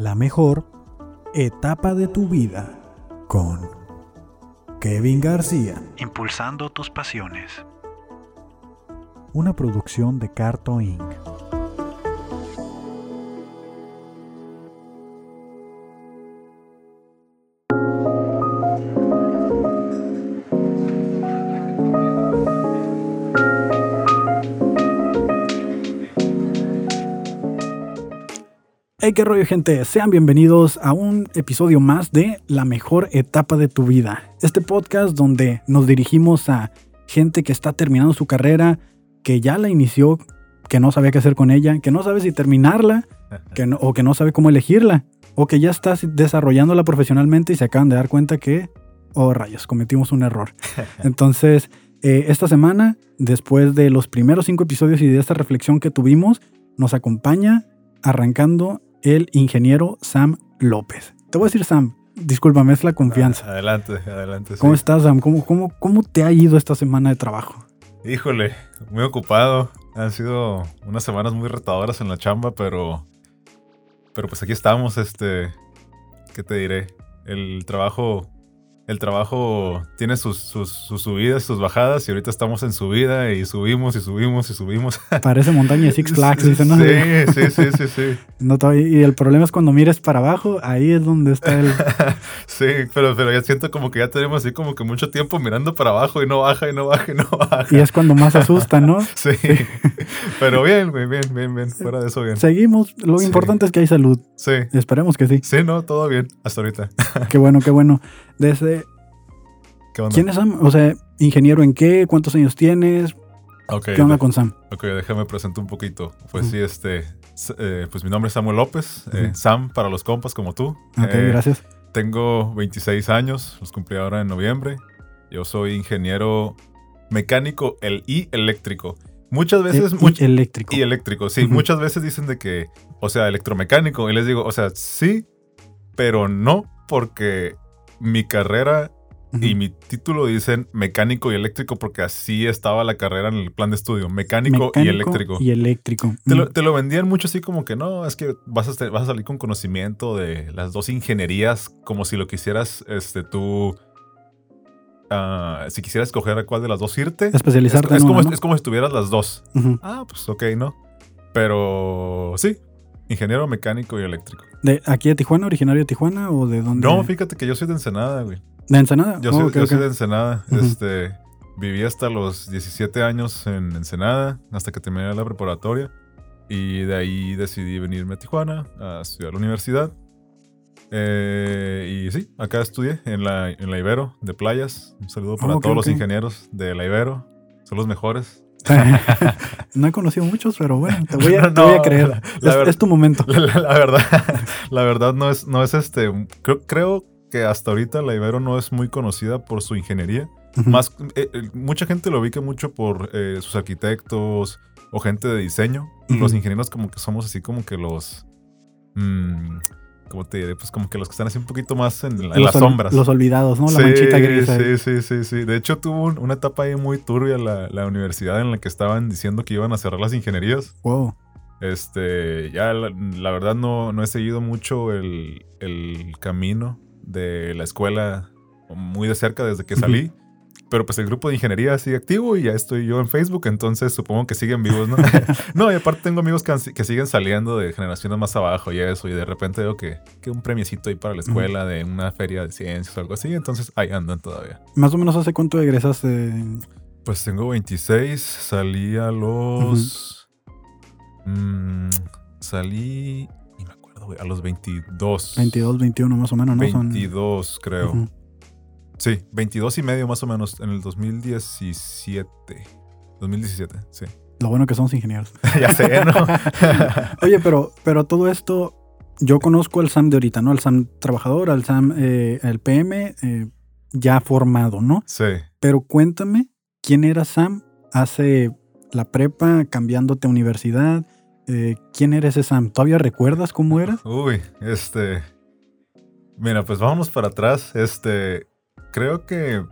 La mejor etapa de tu vida con Kevin García. Impulsando tus pasiones. Una producción de Carto Inc. qué rollo, gente. Sean bienvenidos a un episodio más de La mejor etapa de tu vida. Este podcast donde nos dirigimos a gente que está terminando su carrera, que ya la inició, que no sabía qué hacer con ella, que no sabe si terminarla, que no- o que no sabe cómo elegirla, o que ya está desarrollándola profesionalmente y se acaban de dar cuenta que, oh rayos, cometimos un error. Entonces, eh, esta semana, después de los primeros cinco episodios y de esta reflexión que tuvimos, nos acompaña arrancando el ingeniero Sam López. Te voy a decir Sam, discúlpame, es la confianza. Adelante, adelante. ¿Cómo sí. estás, Sam? ¿Cómo, cómo, ¿Cómo te ha ido esta semana de trabajo? Híjole, muy ocupado. Han sido unas semanas muy retadoras en la chamba, pero. Pero pues aquí estamos, este. ¿Qué te diré? El trabajo. El trabajo tiene sus, sus, sus subidas, sus bajadas, y ahorita estamos en subida y subimos y subimos y subimos. Parece montaña de Six Flags, sí, dice, ¿no? sí, sí, sí, sí. No, todavía- y el problema es cuando mires para abajo, ahí es donde está el... Sí, pero, pero ya siento como que ya tenemos así como que mucho tiempo mirando para abajo y no baja y no baja y no baja. Y es cuando más asusta, ¿no? Sí, pero bien, bien, bien, bien, fuera de eso bien. Seguimos, lo Sí. importante es que hay salud. Sí, Esperemos que sí. sí, no, todo bien, hasta ahorita. Qué bueno, qué bueno. Desde, ¿Qué onda? ¿Quién es Sam? O sea, ingeniero en qué? ¿Cuántos años tienes? ¿Qué onda con Sam? ok, déjame presentar un poquito. Pues sí, este, eh, pues mi nombre es Samuel López, eh. Sam para los compas como tú. Ok, Eh, gracias. Tengo 26 años, los cumplí ahora en noviembre. Yo soy ingeniero mecánico el y eléctrico. Muchas veces... Y eléctrico. Y eléctrico, sí. Muchas veces dicen de que, o sea, electromecánico. Y les digo, o sea, sí, pero no, porque mi carrera y mi título dicen mecánico y eléctrico, porque así estaba la carrera en el plan de estudio, mecánico, y eléctrico. Y eléctrico. Te lo, Mm. te lo vendían mucho así como que no, es que vas a, vas a salir con conocimiento de las dos ingenierías, como si lo quisieras, este, tú, ah, si quisieras escoger a cuál de las dos irte. Es, Especializarte es en como, una, ¿no? es como si tuvieras las dos. Ah, pues ok, ¿no? Pero sí, ingeniero mecánico y eléctrico. ¿De aquí de Tijuana, originario de Tijuana o de dónde? No, fíjate que yo soy de Ensenada, güey. ¿De Ensenada? Yo, Oh, soy, ok, yo ok. soy de Ensenada. Ujú. Este, viví hasta los 17 años en Ensenada, hasta que terminé la preparatoria. Y de ahí decidí venirme a Tijuana a estudiar la universidad. Eh, y sí, acá estudié en la, en la Ibero de Playas. Un saludo para Ah, ok, todos los ingenieros de la Ibero. Son los mejores. no he conocido muchos, pero bueno, te voy a, te No, voy a creer. la- la es, tu momento. La, verdad, la verdad no es, no es este. Creo, creo que hasta ahorita la Ibero no es muy conocida por su ingeniería. Más, eh, eh, mucha gente lo ubica mucho por eh, sus arquitectos o gente de diseño. Los ingenieros como que somos así como que los... mm, ¿Cómo te diré? Pues como que los que están así un poquito más en, la- en Los las sombras. Los olvidados, ¿no? La Sí, manchita gris. ahí. Sí, sí, sí, sí. De hecho, tuvo un- una etapa ahí muy turbia la, la universidad en la que estaban diciendo que iban a cerrar las ingenierías. Wow. Este, ya la, la verdad no, no he seguido mucho el, el camino de la escuela muy de cerca desde que salí. Pero pues el grupo de ingeniería sigue activo y ya estoy yo en Facebook, entonces supongo que siguen vivos, ¿no? no, y aparte tengo amigos que, siguen saliendo de generaciones más abajo y eso, y de repente veo que, que un premiecito ahí para la escuela de una feria de ciencias o algo así, entonces ahí andan todavía. Más o menos hace cuánto egresaste. Pues tengo 26, salí a los... mm, salí... Ni me acuerdo, güey, a los 22. 22, 21 más o menos, ¿no? Son- 22, creo. Ujú. Sí, 22 y medio más o menos en el 2017. 2017, sí. Lo bueno que somos ingenieros. ya sé, ¿no? Oye, pero, pero todo esto, yo conozco al Sam de ahorita, ¿no? Al Sam trabajador, al Sam, eh, el PM eh, ya formado, ¿no? sí. Pero cuéntame, ¿quién era Sam hace la prepa, cambiándote a universidad? Eh, ¿Quién era ese Sam? ¿Todavía recuerdas cómo eras? Uy, este. Mira, pues vámonos para atrás. Este. Creo que.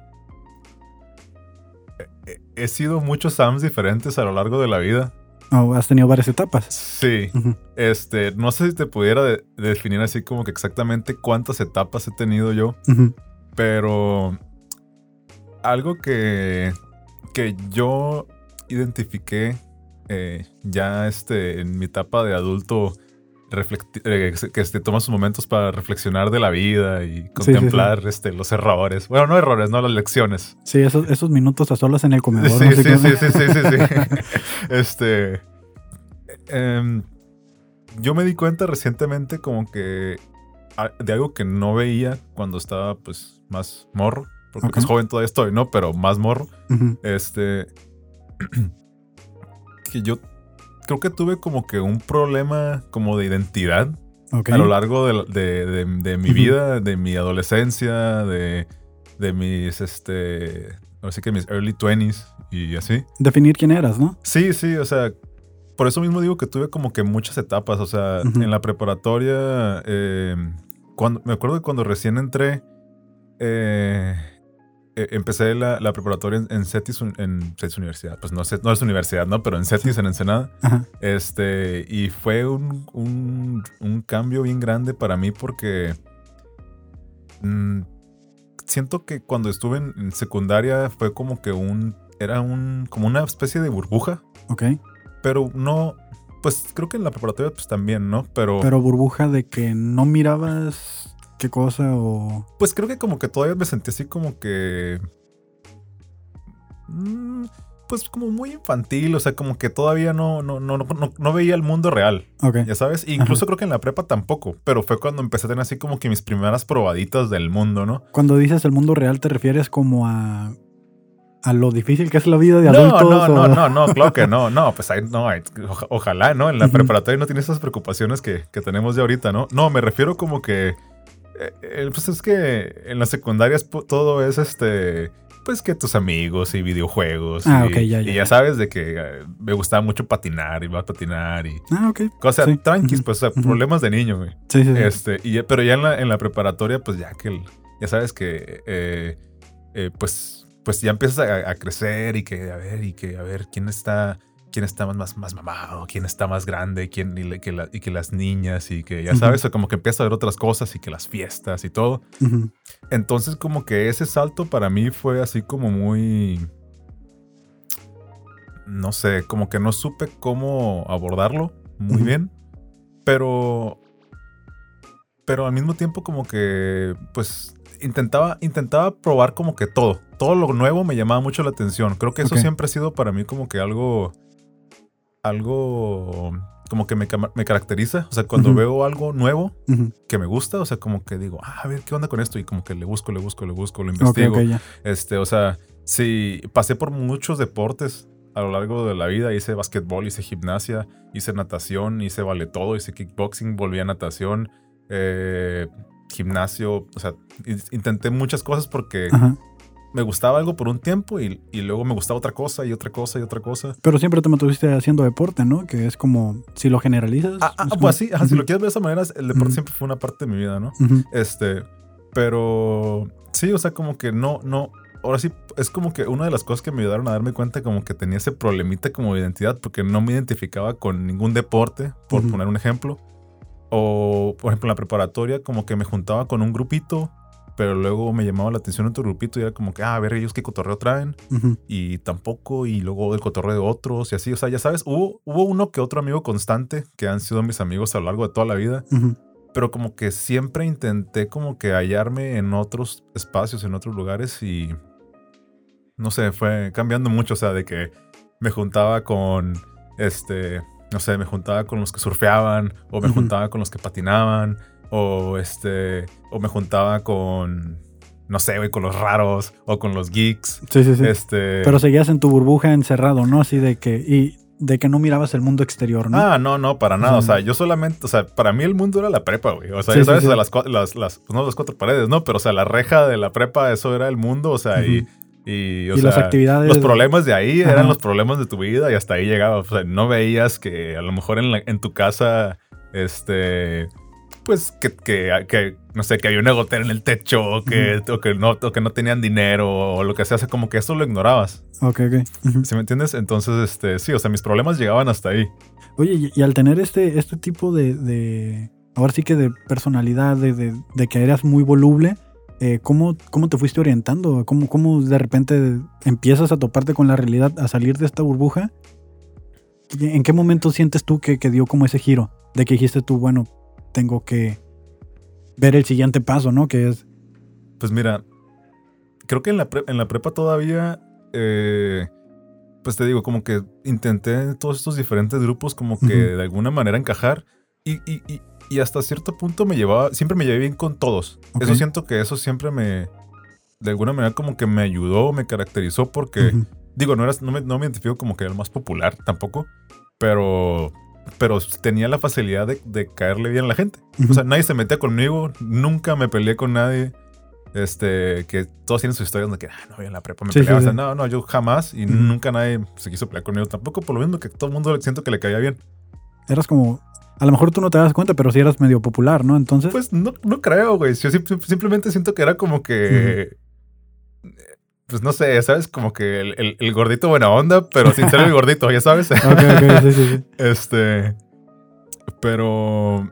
he- He sido muchos Sams diferentes a lo largo de la vida. Oh, has tenido varias etapas. Sí. Este, no sé si te pudiera de- definir así como que exactamente cuántas etapas he tenido yo, pero algo que, que yo identifiqué eh, ya este, en mi etapa de adulto, eh, que este, toma sus momentos para reflexionar de la vida y sí, contemplar Este, los errores. Bueno, no errores, no las lecciones. Sí, esos, esos minutos a solas en el comedor. Sí, no sé sí, sí, sí, sí. Este. em, yo me di cuenta recientemente como que de algo que no veía cuando estaba pues más morro. Porque pues joven todavía estoy, ¿no? Pero más morro. Este. que yo creo que tuve como que un problema como de identidad a lo largo de, la- de- de- de mi vida, de mi adolescencia, de, mis, este, así que mis early 20s y así. Definir quién eras, ¿no? Sí, sí, o sea, por eso mismo digo que tuve como que muchas etapas, o sea, en la preparatoria, eh, cuando, me acuerdo que cuando recién entré, eh, empecé la, la preparatoria en, CETIS, en CETIS Universidad, pues no, no es universidad, ¿no? Pero en CETIS, en Ensenada. Ajá. Este, y fue un, un- un cambio bien grande para mí porque mm, siento que cuando estuve en, en secundaria fue como que un, era un, como una especie de burbuja, Ok. pero no, pues creo que en la preparatoria pues también, ¿no? Pero, Pero burbuja de que no mirabas qué cosa o... pues creo que como que todavía me sentí así como que... mm, pues como muy infantil, o sea, como que todavía no, no, no, no, no veía el mundo real. Ok. Ya sabes, E incluso creo que en la prepa tampoco, pero fue cuando empecé a tener así como que mis primeras probaditas del mundo, ¿no? Cuando dices el mundo real te refieres como a... A lo difícil que es la vida de No, adultos. no, o- no, no, no, claro que no, no, pues ahí no, ojalá, ¿no? En la preparatoria no tienes esas preocupaciones que, que tenemos de ahorita, ¿no? No, me refiero como que, pues es que en las secundarias todo es este, pues que tus amigos y videojuegos. Ah, y, ok, ya, ya, y ya sabes de que eh, me gustaba mucho patinar, iba a patinar y Ah, ok. cosas Sí, tranquis, pues, o sea, ujú. problemas de niño, güey. Sí, sí. Este, y, ya- pero ya en la, en la preparatoria, pues ya que, el- ya sabes que, eh, eh, pues, pues ya empiezas a, a crecer y que, a ver, y que, a ver, quién está, quién está más, más, más mamado, quién está más grande, quién, y, que la- y que las niñas, y que, ya sabes, o como que empiezas a ver otras cosas y que las fiestas y todo. Entonces, como que ese salto para mí fue así como muy. No sé, como que no supe cómo abordarlo muy bien. Pero. Pero al mismo tiempo, como que. Pues. Intentaba, intentaba probar como que todo. Todo lo nuevo me llamaba mucho la atención. Creo que eso siempre ha sido para mí como que algo. Algo. Como que me, caracteriza. O sea, cuando veo algo nuevo, que me gusta, o sea, como que digo, ah, a ver, ¿qué onda con esto? Y como que le busco, le busco, le busco, lo investigo. Este, o sea, sí, pasé por muchos deportes a lo largo de la vida. Hice basquetbol, hice gimnasia, hice natación, hice vale todo, hice kickboxing, volví a natación, eh, gimnasio, o sea, in- intenté muchas cosas porque Ajá. Me gustaba algo por un tiempo y, y luego me gustaba otra cosa y otra cosa y otra cosa. Pero siempre te mantuviste haciendo deporte, ¿no? Que es como, si lo generalizas. Ah, ah, como- pues sí, ajá, si lo quieres ver de esa manera, el deporte Ujú. siempre fue una parte de mi vida, ¿no? Este, pero sí, o sea, como que no, no. Ahora sí, es como que una de las cosas que me ayudaron a darme cuenta como que tenía ese problemita como de identidad, porque no me identificaba con ningún deporte, por poner un ejemplo. O, por ejemplo, en la preparatoria, como que me juntaba con un grupito, pero luego me llamaba la atención otro grupito y era como que, ah, a ver, ellos qué cotorreo traen, y tampoco, y luego el cotorreo de otros, y así, o sea, ya sabes, hubo, hubo uno que otro amigo constante que han sido mis amigos a lo largo de toda la vida, pero como que siempre intenté como que hallarme en otros espacios, en otros lugares y no sé, fue cambiando mucho, o sea, de que me juntaba con este, no sé, me juntaba con los que surfeaban o me juntaba con los que patinaban o este o me juntaba con no sé, güey, con los raros o con los geeks. Sí, sí, sí. Este Pero seguías en tu burbuja encerrado, ¿no? Así de que. Y de que no mirabas el mundo exterior, ¿no? Ah, no, no, para nada. O sea, sea, yo solamente, o sea, para mí el mundo era la prepa, güey. O sea, Sí, ya sabes, sí. o sea, las, las, las, pues no las cuatro paredes, ¿no? Pero, o sea, la reja de la prepa, eso era el mundo, o sea, y, y, o y sea, las actividades. los problemas de ahí Ajá. eran los problemas de tu vida y hasta ahí llegaba. O sea, no veías que a lo mejor en, la- en tu casa, este, pues que, que, que, no sé, que había una gotera en el techo o que, o que, no, o que no tenían dinero o lo que sea, o sea, como que eso lo ignorabas. Ok, ok. Ujú. ¿Sí me entiendes? Entonces, este, sí, o sea, mis problemas llegaban hasta ahí. Oye, y, y al tener este, este tipo de, de- ahora sí que de personalidad, de, de- de que eras muy voluble, eh, ¿cómo, ¿cómo te fuiste orientando? ¿Cómo, ¿Cómo de repente empiezas a toparte con la realidad, a salir de esta burbuja? ¿Y ¿En qué momento sientes tú que, que dio como ese giro? De que dijiste tú, bueno, tengo que ver el siguiente paso, ¿no? Que es, Pues mira, creo que en la, pre- en la prepa todavía, eh, pues te digo, como que intenté en todos estos diferentes grupos como que de alguna manera encajar y, y- y- y hasta cierto punto me llevaba, siempre me llevé bien con todos. Eso siento que eso siempre me, de alguna manera como que me ayudó, me caracterizó porque, digo, no, eras, no, me, no me identifico como que era el más popular tampoco, pero... Pero tenía la facilidad de, de caerle bien a la gente. O sea, nadie se metía conmigo, nunca me peleé con nadie. Este, que todos tienen sus historias de que, ah, no, yo en la prepa me Sí, peleaba. sí, O sea, no, no, yo jamás y nunca nadie se quiso pelear conmigo tampoco, por lo mismo que todo el mundo siento que le caía bien. eras como, a lo mejor tú no te das cuenta, pero sí eras medio popular, ¿no? Entonces, Pues no, no creo, güey. Yo sim- simplemente siento que era como que. Pues no sé, ¿sabes? Como que el, el- el gordito buena onda, pero sin ser el gordito, ya sabes. ok, ok, sí, sí, sí. Este. Pero.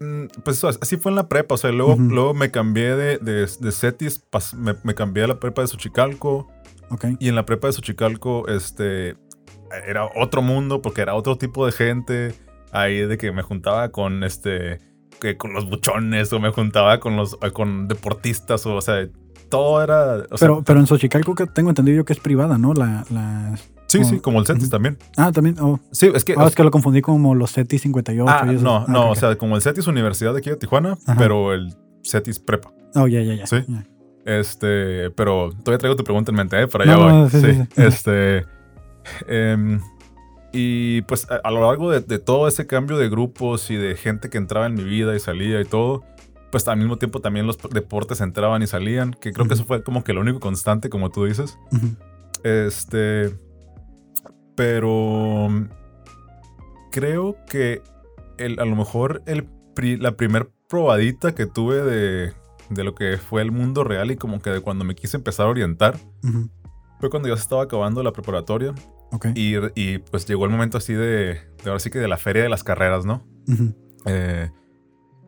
mm, Pues así fue en la prepa. O sea, luego, luego me cambié de, de, de Cetis, pas- me, me cambié a la prepa de Xochicalco. Ok. Y en la prepa de Xochicalco, este. Era otro mundo porque era otro tipo de gente. Ahí de que me juntaba con este. Que con los buchones o me juntaba con los con deportistas o, o sea, todo era. o sea, Pero, pero en Xochicalco que tengo entendido yo que es privada, ¿no? La, la... sí, sí, como el Cetis también. Ah, también. Oh, Sí, es que. Ah, es que lo confundí como los CETI 58. Ah, y esos. no, Ah, no, ok, o sea, como el CETIS Universidad de aquí de Tijuana, Ajá. pero el CETIS Prepa. Oh, ya, ya, ya. Sí. Este, pero todavía traigo tu pregunta en mente, ¿eh? Para allá no, voy. sí, Sí, sí, sí. Este. em, y pues a, a lo largo de, de todo ese cambio de grupos y de gente que entraba en mi vida y salía y todo, pues al mismo tiempo también los deportes entraban y salían, que creo que eso fue como que lo único constante, como tú dices. Este. Pero. Creo que el, a lo mejor el, pri- la primer probadita que tuve de, de lo que fue el mundo real y como que de cuando me quise empezar a orientar fue cuando ya se estaba acabando la preparatoria Ok. y, y, pues llegó el momento así de, de ahora sí que de la feria de las carreras, ¿no? Eh,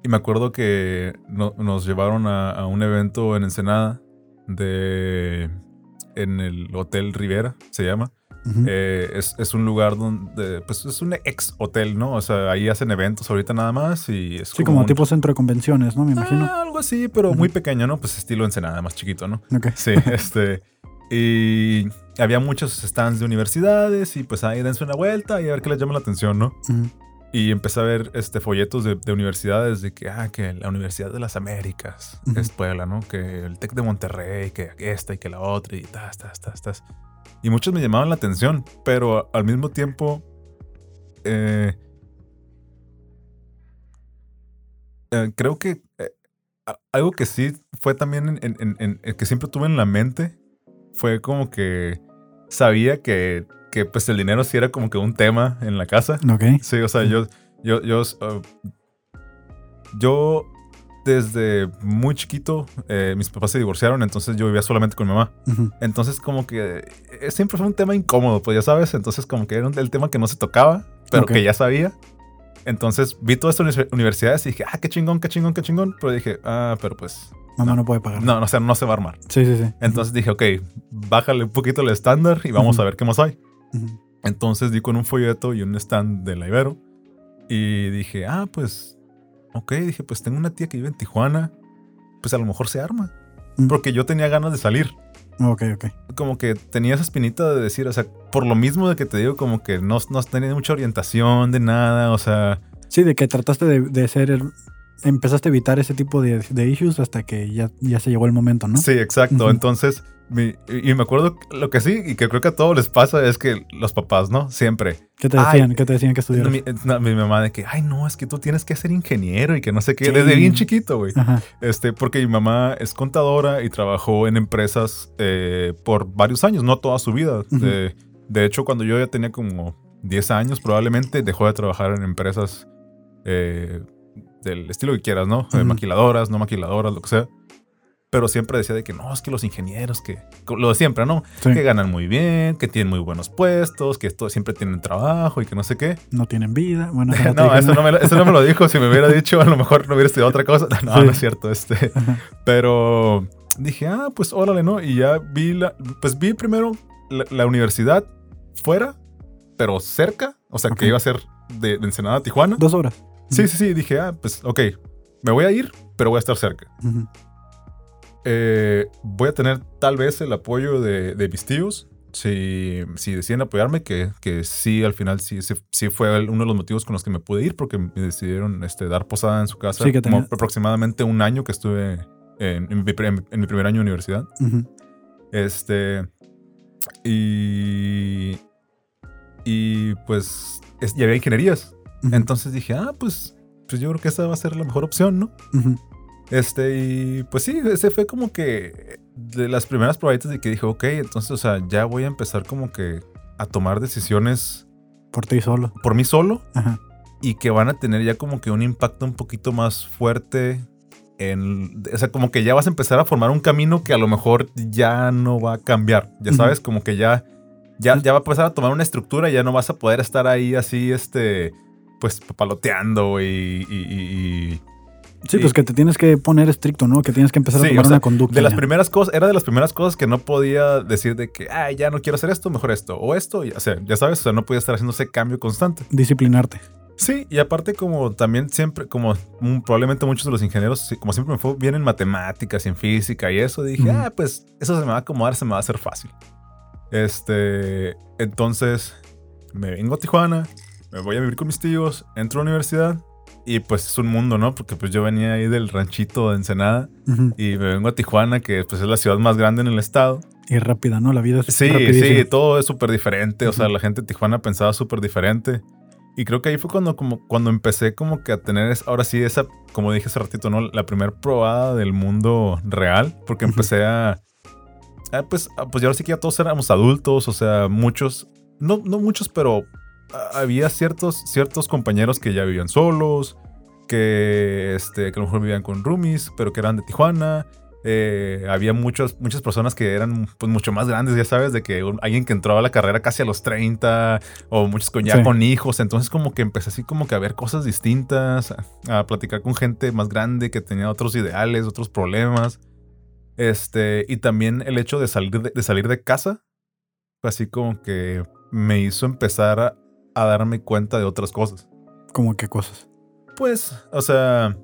y me acuerdo que no- nos llevaron a, a un evento en Ensenada de en el Hotel Rivera, se llama. Eh, es, es un lugar donde, pues es un ex hotel, ¿no? O sea, ahí hacen eventos ahorita nada más y es sí, como un- tipo centro de convenciones, ¿no? Me imagino. Ah, algo así, pero muy pequeño, ¿no? Pues estilo Ensenada, más chiquito, ¿no? Ok. Sí, este. Y había muchos stands de universidades y pues ahí dense una vuelta y a ver qué les llama la atención, ¿no? Ujú. Y empecé a ver este, folletos de, de universidades de que, ah, que la Universidad de las Américas Ujú. es Puebla, ¿no? Que el TEC de Monterrey, que esta y que la otra y tas, tas, tas, tas. Y muchos me llamaban la atención, pero al mismo tiempo, eh, eh, creo que eh, algo que sí fue también en, en- en- en- que siempre tuve en la mente fue como que sabía que, que pues el dinero sí era como que un tema en la casa. Ok. Sí, o sea, yo, yo, yo, uh, yo desde muy chiquito, eh, mis papás se divorciaron, entonces yo vivía solamente con mi mamá. Ujú. Entonces como que eh, siempre fue un tema incómodo, pues ya sabes, entonces como que era un- el tema que no se tocaba, pero Ok. que ya sabía. Entonces vi todas estas uni- universidades y dije, ah, qué chingón, qué chingón, qué chingón. Pero dije, ah, pero pues, Mamá no puede pagar. no, no, o sea, no se va a armar. Sí, sí, sí. Entonces dije, ok, bájale un poquito el estándar y vamos Ujú. a ver qué más hay. Entonces di con un folleto y un stand de la Ibero. Y dije, ah, pues, ok, dije, pues tengo una tía que vive en Tijuana. Pues a lo mejor se arma. Porque yo tenía ganas de salir. Ok, ok. Como que tenía esa espinita de decir, o sea, por lo mismo de que te digo, como que no, no tenía mucha orientación de nada, o sea, Sí, de que trataste de, de ser el- Empezaste a evitar ese tipo de, de issues hasta que ya, ya se llegó el momento, ¿no? sí, exacto. Entonces, mi- y me acuerdo lo que sí, y que creo que a todos les pasa, es que los papás, ¿no? Siempre. ¿Qué te Ay, decían? ¿Qué te decían que estudiaras? Mi, no, mi mamá de que, ay, no, es que tú tienes que ser ingeniero y que no sé qué, Sí. desde bien chiquito, güey. Este, porque mi mamá es contadora y trabajó en empresas eh, por varios años, no toda su vida. De, de hecho, cuando yo ya tenía como 10 años, probablemente dejó de trabajar en empresas eh, del estilo que quieras, ¿no? Eh, Ujú. Maquiladoras, no maquiladoras, lo que sea. Pero siempre decía de que no, es que los ingenieros, que lo de siempre, ¿no? Sí. Que ganan muy bien, que tienen muy buenos puestos, que esto, siempre tienen trabajo y que no sé qué. No tienen vida. Bueno, esa No, otra eso no, me, lo- eso no me lo dijo. Si me hubiera dicho, a lo mejor no hubiera estudiado otra cosa. No, Sí. no es cierto. Este, pero dije, ah, pues órale, ¿no? Y ya vi la, pues vi primero la, la universidad fuera, pero cerca. O sea, Ok. que iba a ser de, de Ensenada a Tijuana. Dos horas. Sí, sí, sí. Dije, ah, pues ok, me voy a ir, pero voy a estar cerca. Eh, voy a tener tal vez el apoyo de, de mis tíos. Si, si deciden apoyarme, que, que sí, al final sí, sí, sí fue uno de los motivos con los que me pude ir, porque me decidieron este, dar posada en su casa. Sí, que como aproximadamente un año que estuve en, en mi, pre- en mi primer año de universidad. Este. Y. Y pues. es- y había ingenierías. Entonces dije, ah, pues. Pues yo creo que esa va a ser la mejor opción, ¿no? Este, y pues sí, ese fue como que de las primeras probaditas de que dije, ok, entonces, o sea, ya voy a empezar como que a tomar decisiones Por ti solo. por mí solo Ajá. y que van a tener ya como que un impacto un poquito más fuerte en, o sea, como que ya vas a empezar a formar un camino que a lo mejor ya no va a cambiar, ya sabes, como que ya, ya, ya va a empezar a tomar una estructura y ya no vas a poder estar ahí así, este, pues paloteando y, y- y- y Sí, pues que te tienes que poner estricto, ¿no? Que tienes que empezar Sí, a tomar o sea, una conducta. De las primeras cosas, era de las primeras cosas que no podía decir de que, ay, ya no quiero hacer esto, mejor esto, o esto, y, o sea, ya sabes, o sea, no podía estar haciendo ese cambio constante. Disciplinarte. Sí, y aparte como también siempre, como probablemente muchos de los ingenieros, como siempre me fue bien en matemáticas y en física y eso, dije, ah, pues eso se me va a acomodar, se me va a hacer fácil. Este, entonces me vengo a Tijuana, me voy a vivir con mis tíos, entro a la universidad y pues es un mundo, ¿no? Porque pues yo venía ahí del ranchito de Ensenada Ujú. y me vengo a Tijuana, que pues es la ciudad más grande en el estado. Y rápida, ¿no? La vida es Sí, rapidísima. sí, todo es súper diferente. O sea, la gente de Tijuana pensaba súper diferente. Y creo que ahí fue cuando, como, cuando empecé como que a tener, ahora sí, esa, como dije hace ratito, ¿no? La primera probada del mundo real. Porque empecé a... ah, pues, ah, pues ya ahora sí que ya todos éramos adultos. O sea, muchos, no, no muchos, pero había ciertos, ciertos compañeros que ya vivían solos. Que, este, que a lo mejor vivían con roomies, pero que eran de Tijuana. Eh, había muchas, muchas personas que eran pues, mucho más grandes, ya sabes, de que un- alguien que entró a la carrera casi a los 30 o muchos con, ya Sí. con hijos. Entonces como que empecé así como que a ver cosas distintas, a, a platicar con gente más grande que tenía otros ideales, otros problemas. Este, y también el hecho de salir de, de salir de casa así como que me hizo empezar a, a darme cuenta de otras cosas. Como qué cosas. Pues, o sea,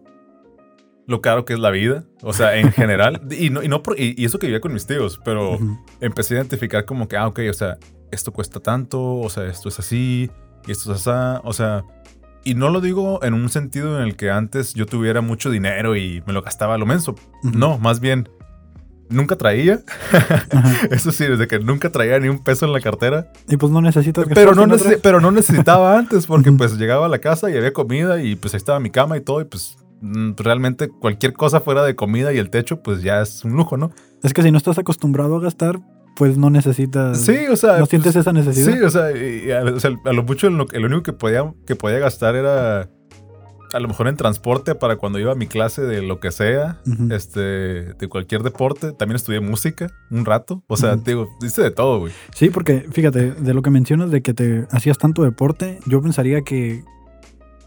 lo caro que es la vida, o sea, en general, y, no, y, no por- y, y eso que vivía con mis tíos, pero empecé a identificar como que, ah, ok, o sea, esto cuesta tanto, o sea, esto es así, y esto es así, o sea, y no lo digo en un sentido en el que antes yo tuviera mucho dinero y me lo gastaba a lo menso, Ujú. no, más bien, nunca traía, eso sí, desde que nunca traía ni un peso en la cartera, Y pues no necesitas pero no, necesi- pero no necesitaba antes porque pues llegaba a la casa y había comida y pues ahí estaba mi cama y todo y pues mm, realmente cualquier cosa fuera de comida y el techo pues ya es un lujo, ¿no? Es que si no estás acostumbrado a gastar, pues no necesitas. Sí, o sea... No sientes pues, esa necesidad. Sí, o sea, y- a, o sea, a lo mucho lo único que podía, que podía gastar era a lo mejor en transporte para cuando iba a mi clase de lo que sea, este, de cualquier deporte. También estudié música un rato. O sea, te digo, hice de todo, güey. Sí, porque fíjate, de lo que mencionas de que te hacías tanto deporte, yo pensaría que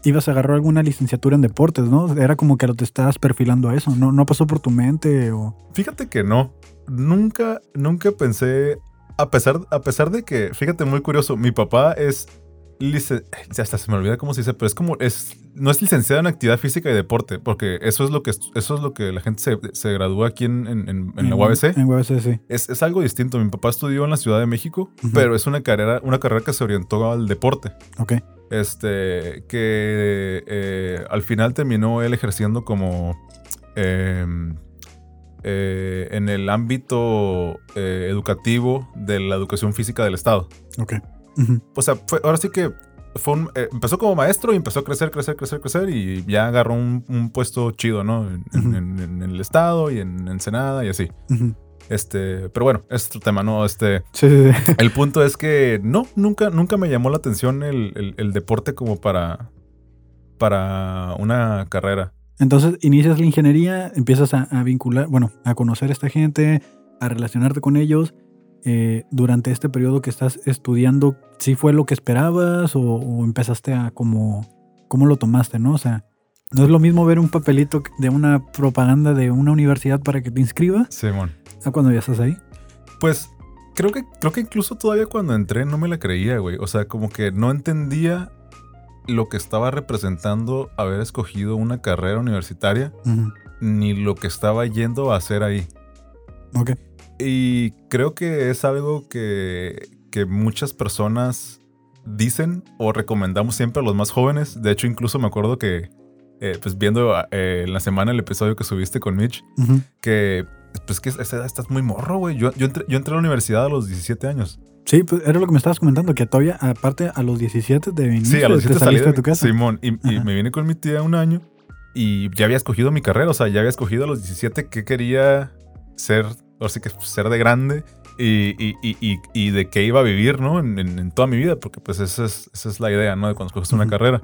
ibas a agarrar alguna licenciatura en deportes, ¿no? Era como que te estabas perfilando a eso, ¿no? No pasó por tu mente o... Fíjate que no. Nunca, nunca pensé. A pesar, a pesar de que, fíjate, muy curioso, mi papá es. Licen- Hasta se me olvida cómo se dice, pero es como. es No es licenciado en actividad física y deporte, porque eso es lo que, eso es lo que la gente se, se gradúa aquí en, en- en- en la UABC. En UABC, sí. Es, es algo distinto. Mi papá estudió en la Ciudad de México, pero es una carrera, una carrera que se orientó al deporte. Ok. Este, que eh, al final terminó él ejerciendo como em, eh, en el ámbito eh, educativo de la educación física del Estado. Ok. O sea, fue, ahora sí que fue un- eh, empezó como maestro y empezó a crecer, crecer, crecer, crecer y ya agarró un, un puesto chido, ¿no? En, en- Ujú. en- en el Estado y en Ensenada y así. Ujú. Este, pero bueno, es otro tema, ¿no? Este, Sí, sí, sí. el punto es que no, nunca, nunca me llamó la atención el, el- el deporte como para. para una carrera. Entonces inicias la ingeniería, empiezas a, a vincular, bueno, a conocer a esta gente, a relacionarte con ellos. Eh, durante este periodo que estás estudiando, ¿sí fue lo que esperabas o, o empezaste a como, cómo lo tomaste, no? O sea, no es lo mismo ver un papelito de una propaganda de una universidad para que te inscribas Simón. a cuando ya estás ahí. Pues creo que, creo que incluso todavía cuando entré no me la creía, güey. O sea, como que no entendía lo que estaba representando haber escogido una carrera universitaria, ni lo que estaba yendo a hacer ahí. Ok. Y creo que es algo que, que muchas personas dicen o recomendamos siempre a los más jóvenes. De hecho, incluso me acuerdo que, eh, pues viendo eh, en la semana el episodio que subiste con Mitch, que pues que a esa edad estás muy morro, güey. Yo, yo, entré, yo entré a la universidad a los 17 años. Sí, pues era lo que me estabas comentando, que todavía, aparte, a los 17 de venir, Sí, a los te 17 salí saliste de de tu casa. Simón, y, y me vine con mi tía un año y ya había escogido mi carrera, o sea, ya había escogido a los 17 que quería ser, o sí que ser de grande y, y- y- y- de qué iba a vivir, ¿no? En, en- en toda mi vida, porque pues esa es, esa es la idea, ¿no? De cuando escoges una carrera.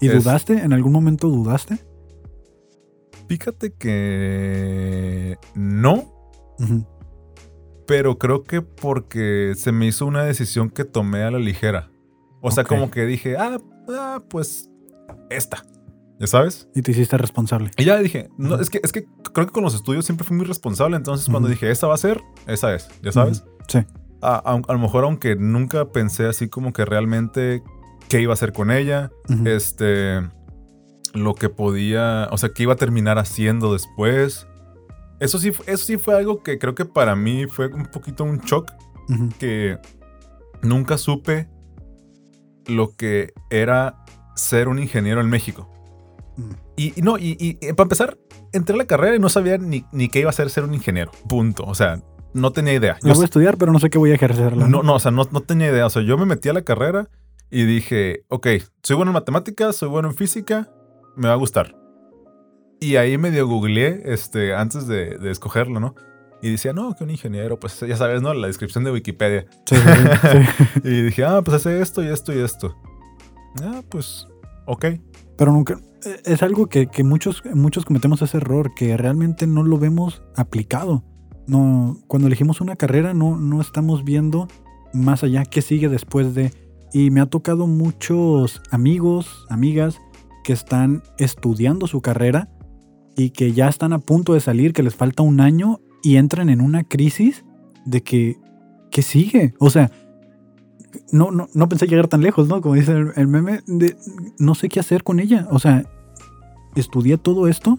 ¿Y es- dudaste? ¿En algún momento dudaste? Fíjate que no, pero creo que porque se me hizo una decisión que tomé a la ligera. O sea, como que dije, ah, ah, pues esta, ¿ya sabes? Y te hiciste responsable. Y ya dije, no, es, que, es que creo que con los estudios siempre fui muy responsable. Entonces, cuando dije, esa va a ser, esa es, ¿ya sabes? Sí. A, a- a lo mejor, aunque nunca pensé así como que realmente qué iba a hacer con ella, este, lo que podía, o sea, qué iba a terminar haciendo después. Eso sí, eso sí fue algo que creo que para mí fue un poquito un shock, que nunca supe lo que era ser un ingeniero en México. Y, y no, y, y, eh, para empezar, entré a la carrera y no sabía ni, ni qué iba a ser ser un ingeniero. Punto. O sea, no tenía idea. Yo voy a estudiar, pero no sé qué voy a ejercerla. no, no, o sea, no, no tenía idea. O sea, yo me metí a la carrera y dije, ok, soy bueno en matemáticas, soy bueno en física, me va a gustar. Y ahí medio googleé este, antes de, de escogerlo, ¿no? Y decía, no, que un ingeniero, pues ya sabes, ¿no? La descripción de Wikipedia. Sí, sí, sí. Y dije, ah, pues hace esto y esto y esto. Ah, pues, ok. Pero nunca. Es algo que, que muchos, muchos cometemos ese error, que realmente no lo vemos aplicado. No, cuando elegimos una carrera, no, no estamos viendo más allá qué sigue después de. Y me ha tocado muchos amigos, amigas que están estudiando su carrera y que ya están a punto de salir, que les falta un año y entran en una crisis de que, ¿qué sigue? O sea, no, no, no pensé llegar tan lejos, ¿no? Como dice el, el meme, de no sé qué hacer con ella. O sea, estudié todo esto,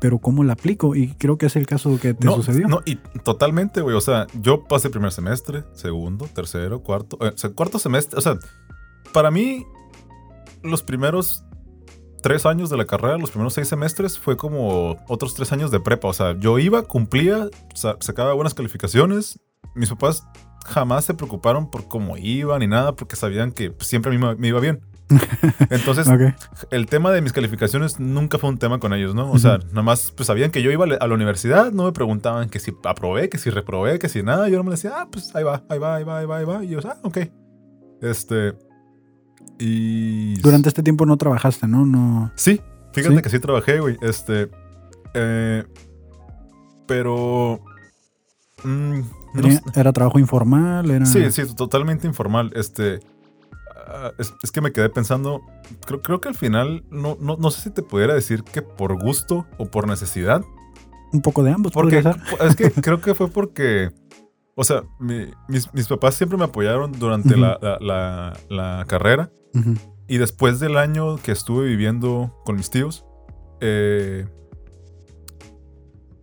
pero ¿cómo la aplico? Y creo que es el caso que te no, sucedió. No, y totalmente, güey. O sea, yo pasé primer semestre, segundo, tercero, cuarto. eh, cuarto semestre. O sea, para mí, los primeros tres años de la carrera, los primeros seis semestres, fue como otros tres años de prepa. O sea, yo iba, cumplía, sa- sacaba buenas calificaciones. Mis papás jamás se preocuparon por cómo iba ni nada, porque sabían que siempre a mí me- iba bien. Entonces, el tema de mis calificaciones nunca fue un tema con ellos, ¿no? O sea, nada más pues sabían que yo iba a la universidad, no me preguntaban que si aprobé, que si reprobé, que si nada. Yo no me decía, ah, pues ahí va, ahí va, ahí va, ahí va, ahí va. Y yo, ah, ok. Este. Y. Durante este tiempo no trabajaste, ¿no? No. Sí, fíjate ¿Sí? que sí trabajé, güey. Este. eh, pero. mm, Tenía- era trabajo informal, era. Sí, sí, totalmente informal. Este. ah, es, es que me quedé pensando. Creo, creo que al final. No, no, no sé si te pudiera decir que por gusto o por necesidad. Un poco de ambos, Porque es que creo que fue porque. O sea, mi- mis, mis papás siempre me apoyaron durante la, la- la- la carrera. Y después del año que estuve viviendo con mis tíos, eh,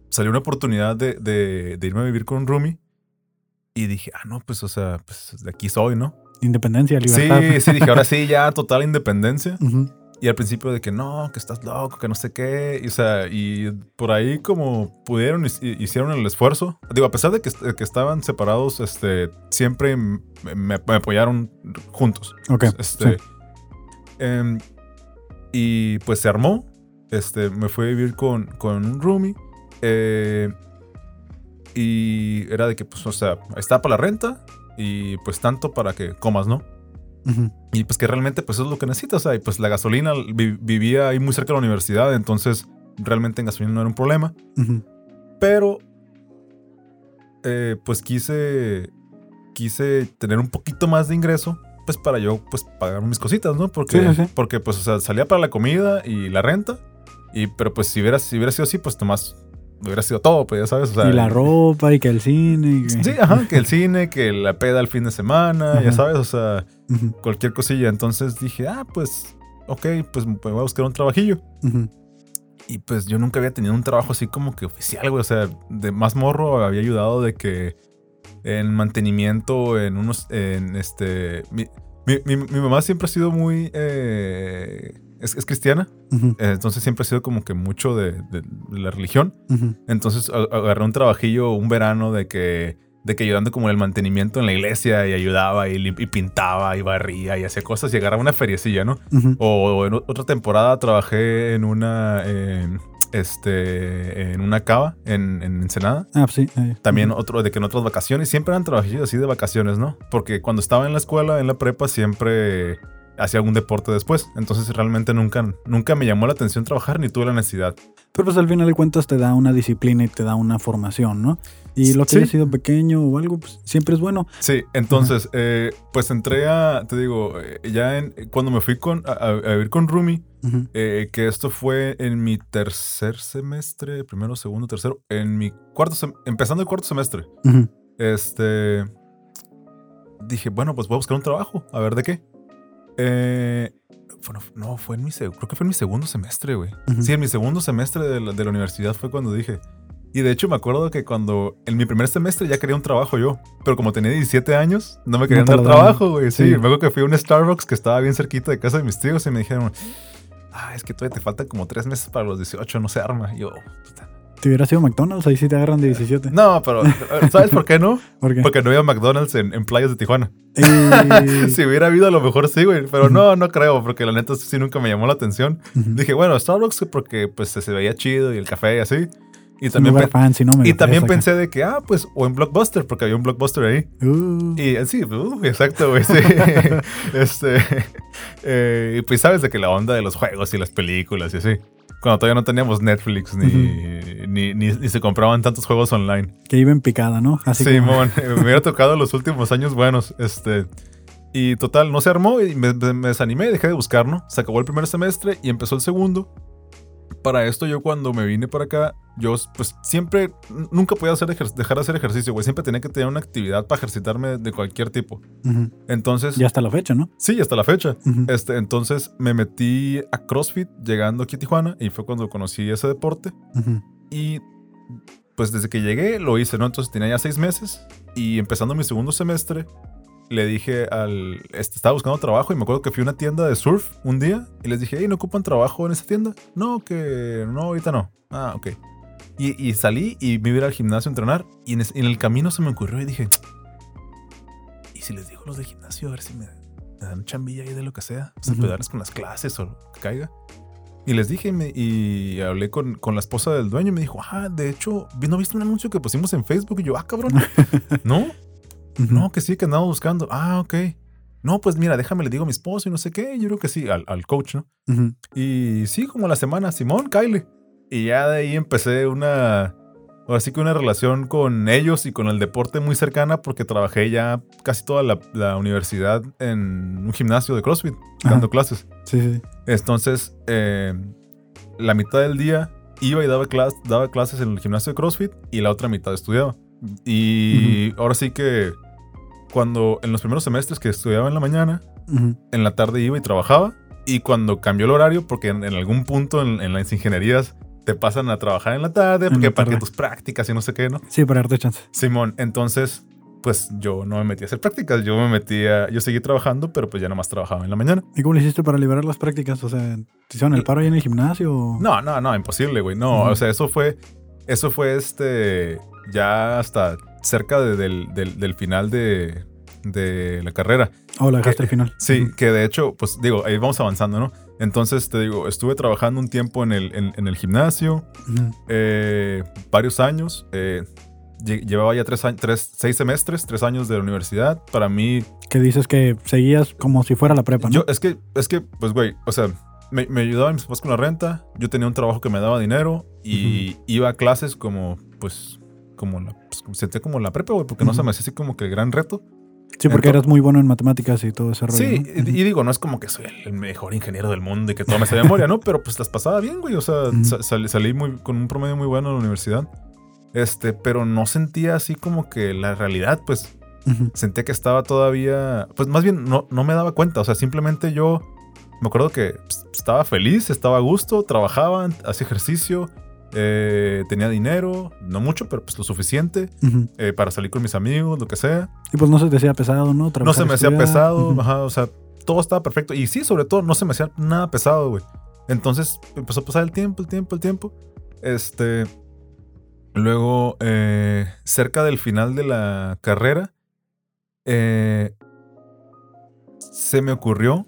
salió una oportunidad de, de- de irme a vivir con un roomie. Y dije, ah, no, pues, o sea, pues de aquí soy, ¿no? Independencia, Sí, libertad. sí, dije, ahora sí, ya total independencia. Y al principio de que no, que estás loco, que no sé qué. Y, o sea, y por ahí como pudieron, hic- hicieron el esfuerzo. Digo, a pesar de que, que estaban separados, este, siempre me apoyaron juntos. Ok. Este, sí. em, y pues se armó. Este, me fui a vivir con, con un roomie. eh, y era de que, pues, o sea, está para la renta y pues tanto para que comas, ¿no? Y pues que realmente pues eso es lo que necesitas. O sea, y pues la gasolina vi- vivía ahí muy cerca de la universidad, entonces realmente en gasolina no era un problema. Pero eh, pues quise quise tener un poquito más de ingreso pues para yo pues pagar mis cositas, ¿no? Porque, Sí, sí, sí. porque pues o sea, salía para la comida y la renta. Y pero pues si hubiera, si hubiera sido así, pues nomás hubiera sido todo, pues ya sabes. O sea, y la ropa y que el cine. y que- Sí, ajá, que el cine, que la peda el fin de semana, ya sabes, o sea, cualquier cosilla. Entonces dije, ah, pues, ok, pues me voy a buscar un trabajillo. Y pues yo nunca había tenido un trabajo así como que oficial, güey. O sea, de más morro había ayudado de que en mantenimiento, en unos, en este... Mi, mi- mi- mi mamá siempre ha sido muy... eh, es, es cristiana, entonces siempre ha sido como que mucho de, de la religión. Entonces agarré un trabajillo un verano de que, de que ayudando como en el mantenimiento en la iglesia y ayudaba y, y pintaba y barría y hacía cosas y agarraba una feriecilla, ¿no? O en otra temporada trabajé en una, este, en una cava en, en Ensenada. Ah, sí. eh, También otro de que en otras vacaciones, siempre eran trabajillos así de vacaciones, ¿no? Porque cuando estaba en la escuela, en la prepa, siempre hacía algún deporte después. Entonces realmente nunca, nunca me llamó la atención trabajar ni tuve la necesidad. Pero pues al final de cuentas te da una disciplina y te da una formación, ¿no? Y lo que Sí. haya sido pequeño o algo, pues siempre es bueno. Sí, entonces, eh, pues entré a, te digo, eh, ya en, cuando me fui con, a, vivir con Rumi, eh, que esto fue en mi tercer semestre, primero, segundo, tercero, en mi cuarto, empezando el cuarto semestre, este, dije, bueno, pues voy a buscar un trabajo, a ver de qué. Eh, bueno, no, fue en mi, creo que fue en mi segundo semestre, güey. Sí, en mi segundo semestre de la, de la universidad fue cuando dije. Y de hecho me acuerdo que cuando en mi primer semestre ya quería un trabajo yo, pero como tenía 17 años, no me querían dar trabajo, güey. Sí, Sí. me acuerdo que fui a un Starbucks que estaba bien cerquita de casa de mis tíos y me dijeron, ah, es que todavía te faltan como tres meses para los 18, no se arma. Y yo, puta. Si hubiera sido McDonald's, ahí sí te agarran de 17. no, pero ¿sabes por qué no? ¿Por qué? Porque no había McDonald's en, en playas de Tijuana. Eh, si hubiera habido, a lo mejor sí, güey. Pero no, no creo, porque la neta sí nunca me llamó la atención. Dije, bueno, Starbucks porque pues se veía chido y el café y así. Y también, y también acá. pensé de que, ah, pues, o en Blockbuster, porque había un Blockbuster ahí. Uh, Y eh, sí, uh, exacto, güey, sí. este, eh, y pues sabes de que la onda de los juegos y las películas y así. Cuando todavía no teníamos Netflix ni, ni, ni- ni se compraban tantos juegos online. que iba en picada, ¿no? Así como- Simón, me hubiera tocado los últimos años buenos. Este. Y total, no se armó y me, me- desanimé dejé de buscar, ¿no? Se acabó el primer semestre y empezó el segundo. Para esto, yo cuando me vine para acá, yo pues siempre, nunca podía hacer dejar de hacer ejercicio, güey. Siempre tenía que tener una actividad para ejercitarme de cualquier tipo. Ujú. Entonces, Y hasta la fecha, ¿no? sí, hasta la fecha. Ujú. Este, entonces me metí a CrossFit llegando aquí a Tijuana y fue cuando conocí ese deporte. Ujú. Y pues desde que llegué lo hice, ¿no? Entonces tenía ya seis meses y empezando mi segundo semestre le dije al... Este, estaba buscando trabajo y me acuerdo que fui a una tienda de surf un día y les dije, hey, ¿no ocupan trabajo en esa tienda? No, que no, ahorita no. Ah, ok. Y, y salí y me iba a ir al gimnasio a entrenar y en, es- en el camino se me ocurrió y dije, ¿y si les digo los del gimnasio a ver si me, me dan chambilla ahí de lo que sea? O sea, Ujú. ayudarles con las clases o lo que caiga. Y les dije y me- y hablé con, con la esposa del dueño y me dijo, ah, de hecho, ¿no viste un anuncio que pusimos en Facebook? Y yo, ah, cabrón. no, No, que sí, que andamos buscando. Ah, ok. No, pues mira, déjame, le digo a mi esposo y no sé qué. Yo creo que sí, al, al coach, ¿no? Y sí, como la semana, Simón, Kyle. Y ya de ahí empecé una, ahora sí que una relación con ellos y con el deporte muy cercana porque trabajé ya casi toda la, la universidad en un gimnasio de CrossFit, Ajá. dando clases. Sí, sí. Entonces, eh, la mitad del día iba y daba, clas- daba clases en el gimnasio de CrossFit y la otra mitad estudiaba. Y ahora sí que cuando en los primeros semestres que estudiaba en la mañana, Ujú. en la tarde iba y trabajaba. Y cuando cambió el horario, porque en, en algún punto en, en las ingenierías te pasan a trabajar en la tarde, porque la para que tus prácticas y no sé qué, ¿no? Sí, para darte chance. Simón, entonces, pues yo no me metí a hacer prácticas, yo me metía, yo seguí trabajando, pero pues ya nomás trabajaba en la mañana. ¿Y cómo le hiciste para liberar las prácticas? O sea, ¿te hicieron el paro ahí en el gimnasio? No, no, no, imposible, güey. No, Ujú. o sea, eso fue, eso fue este, ya hasta cerca de- del, del- del final de, de la carrera. ¿O lo dejaste al final? Sí, Ujú. que de hecho, pues digo, ahí vamos avanzando, ¿no? Entonces, te digo, estuve trabajando un tiempo en el, en, en el gimnasio, Ujú. eh, varios años. eh, lle- llevaba ya tres, tres, seis semestres, tres años de la universidad. Para mí, Que dices que seguías como si fuera la prepa, ¿no? yo, es que, es que, pues, güey, o sea, me, me ayudaban mis papás con la renta, yo tenía un trabajo que me daba dinero y iba a clases como, pues, como la, pues, como- sentía como la prepa, güey, porque no se me hacía así como que el gran reto. sí, porque ento- eras muy bueno en matemáticas y todo ese rollo. Sí, ¿no? y, y digo, no es como que soy el, mejor ingeniero del mundo y que todo me sé de memoria, ¿no? Pero pues las pasaba bien, güey. O sea, Ujú. sa- salí, salí muy, con un promedio muy bueno en la universidad. Este, pero no sentía así como que la realidad, pues Ujú. sentía que estaba todavía, pues más bien no, no me daba cuenta. O sea, simplemente yo me acuerdo que pues, estaba feliz, estaba a gusto, trabajaba, hacía ejercicio, eh, tenía dinero, no mucho, pero pues lo suficiente eh, para salir con mis amigos, lo que sea. Y pues no se te hacía pesado, ¿no? No Trabajar, se me hacía pesado, ajá, o sea, todo estaba perfecto. Y sí, sobre todo, no se me hacía nada pesado, güey. Entonces empezó a pasar el tiempo, el tiempo, el tiempo. Este. Luego, eh, cerca del final de la carrera, eh, se me ocurrió,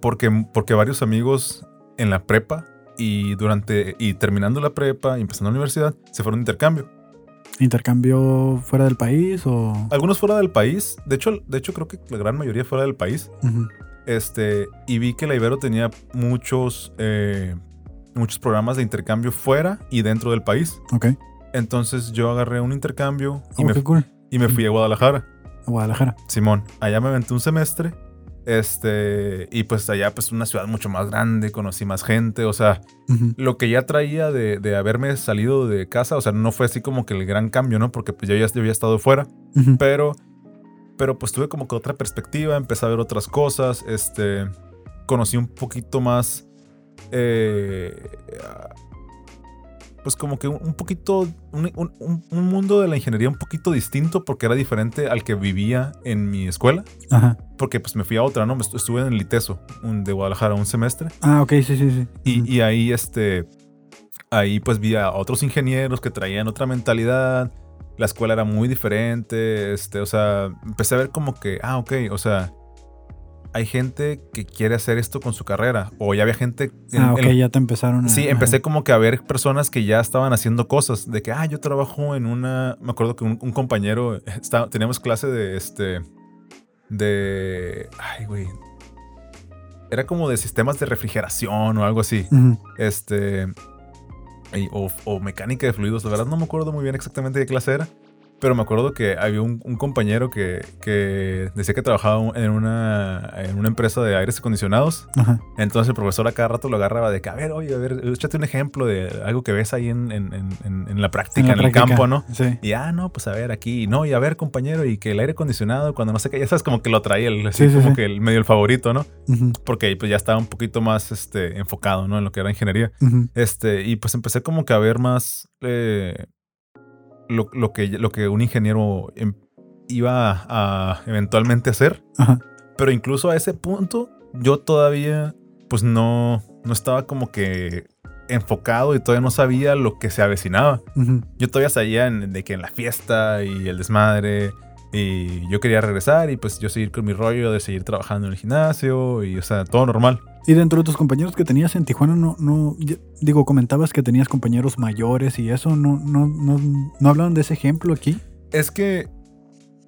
porque, porque varios amigos en la prepa y durante y terminando la prepa y empezando la universidad se fueron de intercambio. ¿Intercambio fuera del país o...? Algunos fuera del país, de hecho, de hecho creo que la gran mayoría fuera del país. Este, y vi que la Ibero tenía muchos, eh, muchos programas de intercambio fuera y dentro del país. Ok. Entonces yo agarré un intercambio y, Oh, me, cool. y me fui a Guadalajara. A Guadalajara. Simón, allá me aventé un semestre. Este, y pues allá, pues una ciudad mucho más grande, conocí más gente. O sea, lo que ya traía de, de haberme salido de casa, o sea, no fue así como que el gran cambio, ¿no? Porque pues yo ya yo había estado fuera. Pero, pero pues tuve como que otra perspectiva, empecé a ver otras cosas, este, conocí un poquito más, eh, pues como que un, poquito, un, un- un- un mundo de la ingeniería un poquito distinto porque era diferente al que vivía en mi escuela, Ajá. porque pues me fui a otra, ¿no? Estuve en el Liteso un- de Guadalajara un semestre Ah, ok, sí, sí, sí. y, y ahí, este, ahí pues vi a otros ingenieros que traían otra mentalidad. La escuela era muy diferente. Este, o sea, empecé a ver como que, ah, ok, o sea, hay gente que quiere hacer esto con su carrera. O ya había gente. en- ah, ok, en- ya te empezaron a... Sí, ajá. empecé como que a ver personas que ya estaban haciendo cosas. De que, ah, yo trabajo en una. Me acuerdo que un, un compañero. Está, teníamos clase de este. De. Ay, güey. Era como de sistemas de refrigeración o algo así. Este. y- O, o mecánica de fluidos. La verdad no me acuerdo muy bien exactamente qué clase era. Pero me acuerdo que había un, un compañero que, que decía que trabajaba en una, en una empresa de aires acondicionados. Ajá. Entonces el profesor a cada rato lo agarraba de que, a ver, oye, a ver, échate un ejemplo de algo que ves ahí en, en- en- en- en la práctica, en, la el campo, ¿no? Sí. Y ah, no, pues a ver, aquí, no, y a ver, compañero, y que el aire acondicionado, cuando no sé qué, ya sabes, como que lo traía, el, así Sí, sí, como que el medio el favorito, ¿no? Porque ahí pues ya estaba un poquito más este, enfocado, ¿no? En lo que era ingeniería. Este, y pues empecé como que a ver más eh, lo, lo que, lo que un ingeniero em- iba a, eventualmente hacer. Ajá. Pero incluso a ese punto, yo todavía, pues no, no estaba como que enfocado y todavía no sabía lo que se avecinaba. Yo todavía sabía en- de que en la fiesta y el desmadre. Y yo quería regresar y pues yo seguir con mi rollo de seguir trabajando en el gimnasio y, o sea, todo normal. Y dentro de tus compañeros que tenías en Tijuana, no, no, digo, comentabas que tenías compañeros mayores y eso, no, no, no, no hablaban de ese ejemplo aquí. Es que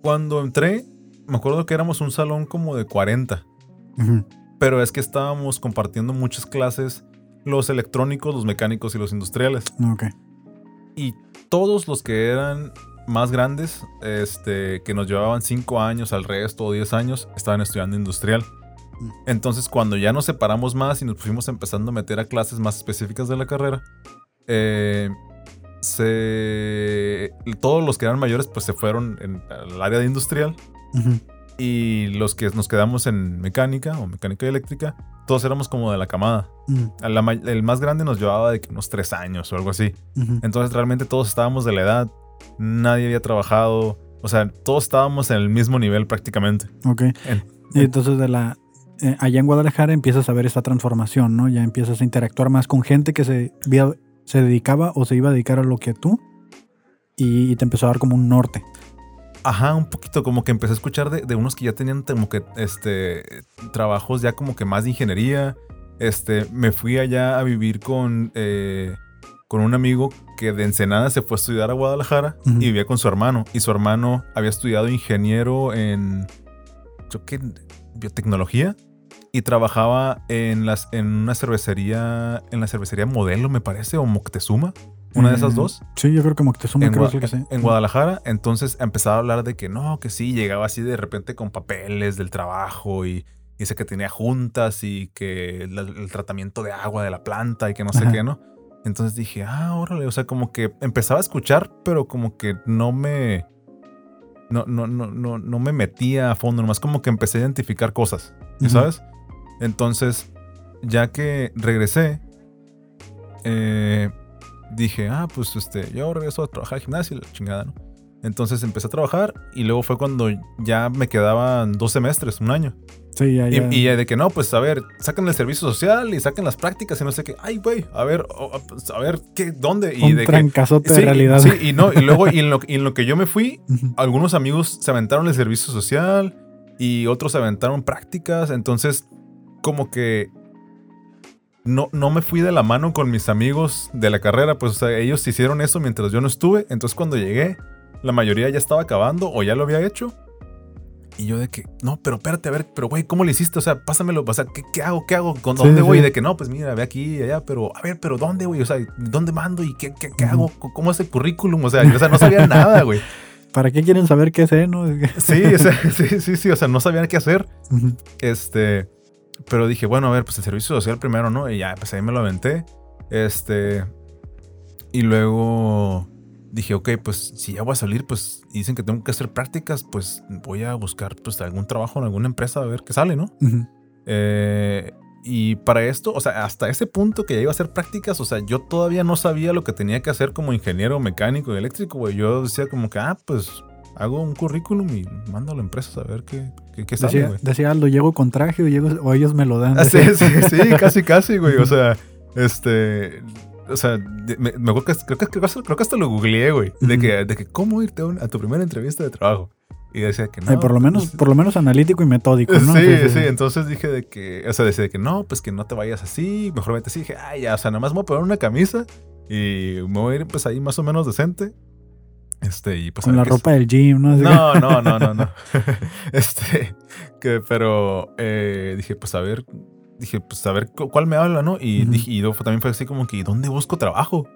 cuando entré, me acuerdo que éramos un salón como de 40, Ujú. pero es que estábamos compartiendo muchas clases, los electrónicos, los mecánicos y los industriales. Ok. Y todos los que eran más grandes, este, que nos llevaban 5 años al resto o 10 años, estaban estudiando industrial. Entonces, cuando ya nos separamos más y nos fuimos empezando a meter a clases más específicas de la carrera, eh, se, todos los que eran mayores pues se fueron en- al área de industrial y los que nos quedamos en mecánica o mecánica eléctrica, todos éramos como de la camada. La el más grande nos llevaba de que unos tres años o algo así. Entonces realmente todos estábamos de la edad, nadie había trabajado, o sea, todos estábamos en el mismo nivel prácticamente. Ok. En- Y entonces de la eh, allá en Guadalajara empiezas a ver esta transformación, ¿no? Ya empiezas a interactuar más con gente que se, se dedicaba o se iba a dedicar a lo que tú y, y te empezó a dar como un norte. Ajá, un poquito como que empecé a escuchar de, de unos que ya tenían como que este trabajos ya como que más de ingeniería. Este, me fui allá a vivir con, eh, con un amigo que de Ensenada se fue a estudiar a Guadalajara y vivía con su hermano. Y su hermano había estudiado ingeniero en, creo que en biotecnología y trabajaba en, las, en una cervecería, en la cervecería Modelo, me parece, o Moctezuma, una de esas Mm, dos Sí, yo creo que Moctezuma en, creo Gua- que sé. en Guadalajara. Entonces empezaba a hablar de que no, que sí, llegaba así de repente con papeles del trabajo y dice que tenía juntas y que el, el tratamiento de agua de la planta y que no sé Ajá. qué, ¿no? Entonces dije, ah, órale, o sea, como que empezaba a escuchar, pero como que no me... No, no, no, no, no me metía a fondo, nomás como que empecé a identificar cosas, ¿ya Ujú. ¿sabes? Entonces, ya que regresé, eh, dije, ah, pues este, yo regreso a trabajar al gimnasio la chingada, ¿no? Entonces empecé a trabajar y luego fue cuando ya me quedaban dos semestres, un año. Sí, ya, Y, ya. y de que no, pues a ver, saquen el servicio social y saquen las prácticas y no sé qué. Ay, güey, a ver, pues, a ver, ¿qué, ¿dónde? Y un de que, de sí, realidad. sí, y no, y luego, y en, lo, y en lo que yo me fui, algunos amigos se aventaron el servicio social y otros se aventaron prácticas. Entonces, como que no, no me fui de la mano con mis amigos de la carrera. Pues, o sea, ellos hicieron eso mientras yo no estuve. Entonces, cuando llegué, la mayoría ya estaba acabando o ya lo había hecho. Y yo de que, no, pero espérate, a ver, pero güey, ¿cómo le hiciste? O sea, pásamelo, o sea, ¿qué, qué hago? ¿Qué hago? ¿Con dónde sí, voy? sí. Y de que no, pues mira, ve aquí y allá, pero a ver, pero ¿dónde, güey? O sea, ¿dónde mando? ¿Y qué, qué, qué hago? ¿Cómo es el currículum? O sea, yo, o sea, no sabía nada, güey. ¿Para qué quieren saber qué sé, no? Sí, o sea, sí, sí, sí, o sea, no sabían qué hacer. Este, pero dije, bueno, a ver, pues el servicio social primero, ¿no? Y ya, pues ahí me lo aventé. Este, y luego dije, ok, pues si ya voy a salir, pues dicen que tengo que hacer prácticas, pues voy a buscar pues algún trabajo en alguna empresa a ver qué sale, ¿no? Eh, y para esto, o sea, hasta ese punto que ya iba a hacer prácticas, o sea, yo todavía no sabía lo que tenía que hacer como ingeniero mecánico y eléctrico, güey. Yo decía como que, ah, pues hago un currículum y mando a la empresa a ver qué, qué, qué sale, güey. decía Aldo, llego con traje o, llego, o ellos me lo dan. Ah, sí, sí, sí, casi, casi, güey. O sea, este. O sea, me, me creo, que, creo, que- creo que hasta lo googleé, güey. De, Ujú. que, de que, ¿cómo irte a, a tu primera entrevista de trabajo? Y decía que no. Ay, por lo menos, pues, por lo menos analítico y metódico, ¿no? Sí, sí, entonces dije de que, o sea, decía de que no, pues que no te vayas así, mejor vete así. Dije, ay, ya, o sea, nada más me voy a poner una camisa y me voy a ir pues ahí más o menos decente. Este, y pues Con la ropa del gym, ¿no? No, no, no, no, no. este, que, pero eh, dije, pues a ver, dije, pues a ver cu- cuál me habla, ¿no? Y, dije, y luego también fue así como que, ¿y dónde busco trabajo?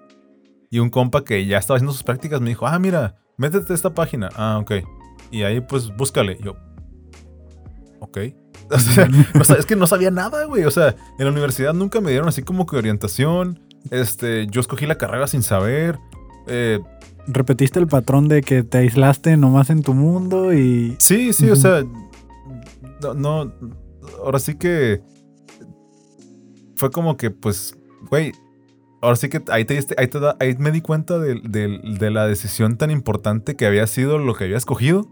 Y un compa que ya estaba haciendo sus prácticas me dijo, ah, mira, métete a esta página. Ah, ok. Y ahí pues búscale. Yo, ok. O sea, es que no sabía nada, güey. O sea, en la universidad nunca me dieron así como que orientación. Este, yo escogí la carrera sin saber. Eh, Repetiste el patrón de que te aislaste nomás en tu mundo y... Sí, sí, o sea, no, no, ahora sí que fue como que, pues, güey, ahora sí que ahí, te, ahí, te da- ahí me di cuenta de, de- de la decisión tan importante que había sido lo que había escogido.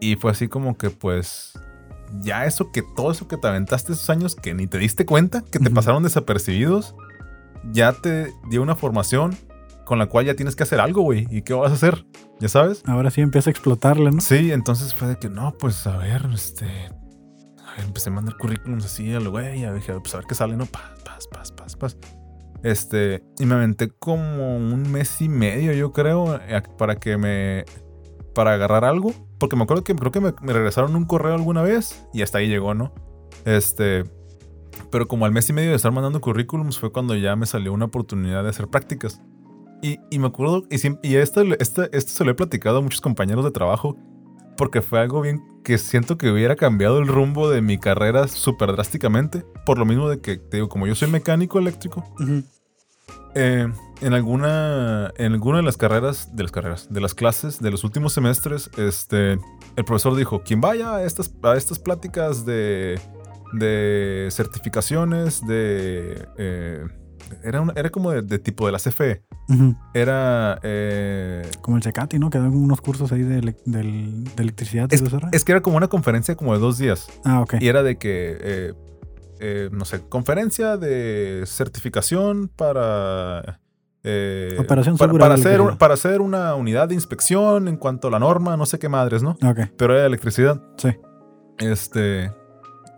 Y fue así como que, pues, ya eso que, todo eso que te aventaste esos años que ni te diste cuenta, que te pasaron desapercibidos, ya te dio una formación con la cual ya tienes que hacer algo, güey, ¿y qué vas a hacer? ¿Ya sabes? Ahora sí empieza a explotarle, ¿no? Sí, entonces fue de que no, pues a ver, este. A ver, empecé a mandar currículums así al güey, a ver, pues a ver qué sale, ¿no? Paz, paz, paz, paz, paz. Este, y me aventé como un mes y medio, yo creo, eh, para que me. para agarrar algo. Porque me acuerdo que creo que me, me regresaron un correo alguna vez y hasta ahí llegó, ¿no? Este. Pero como al mes y medio de estar mandando currículums fue cuando ya me salió una oportunidad de hacer prácticas. Y, y me acuerdo, y, siem- y esto, esto, esto se lo he platicado a muchos compañeros de trabajo, porque fue algo bien que siento que hubiera cambiado el rumbo de mi carrera súper drásticamente. Por lo mismo de que, te digo, como yo soy mecánico eléctrico, eh, en alguna en alguna de las carreras de las carreras de las clases de los últimos semestres este el profesor dijo quien vaya a estas a estas pláticas de de certificaciones de eh, era una- era como de, de tipo de la CFE era eh, Como el Cecati, ¿no? Que dan unos cursos ahí de, ele- del- de electricidad. y es, es que era como una conferencia como de dos días ah, ok. Y era de que, eh, eh, no sé, conferencia de certificación para... Operación para, segura para de hacer, un- para hacer una unidad de inspección en cuanto a la norma, no sé qué madres, ¿no? Ok. Pero era de electricidad. Sí. Este.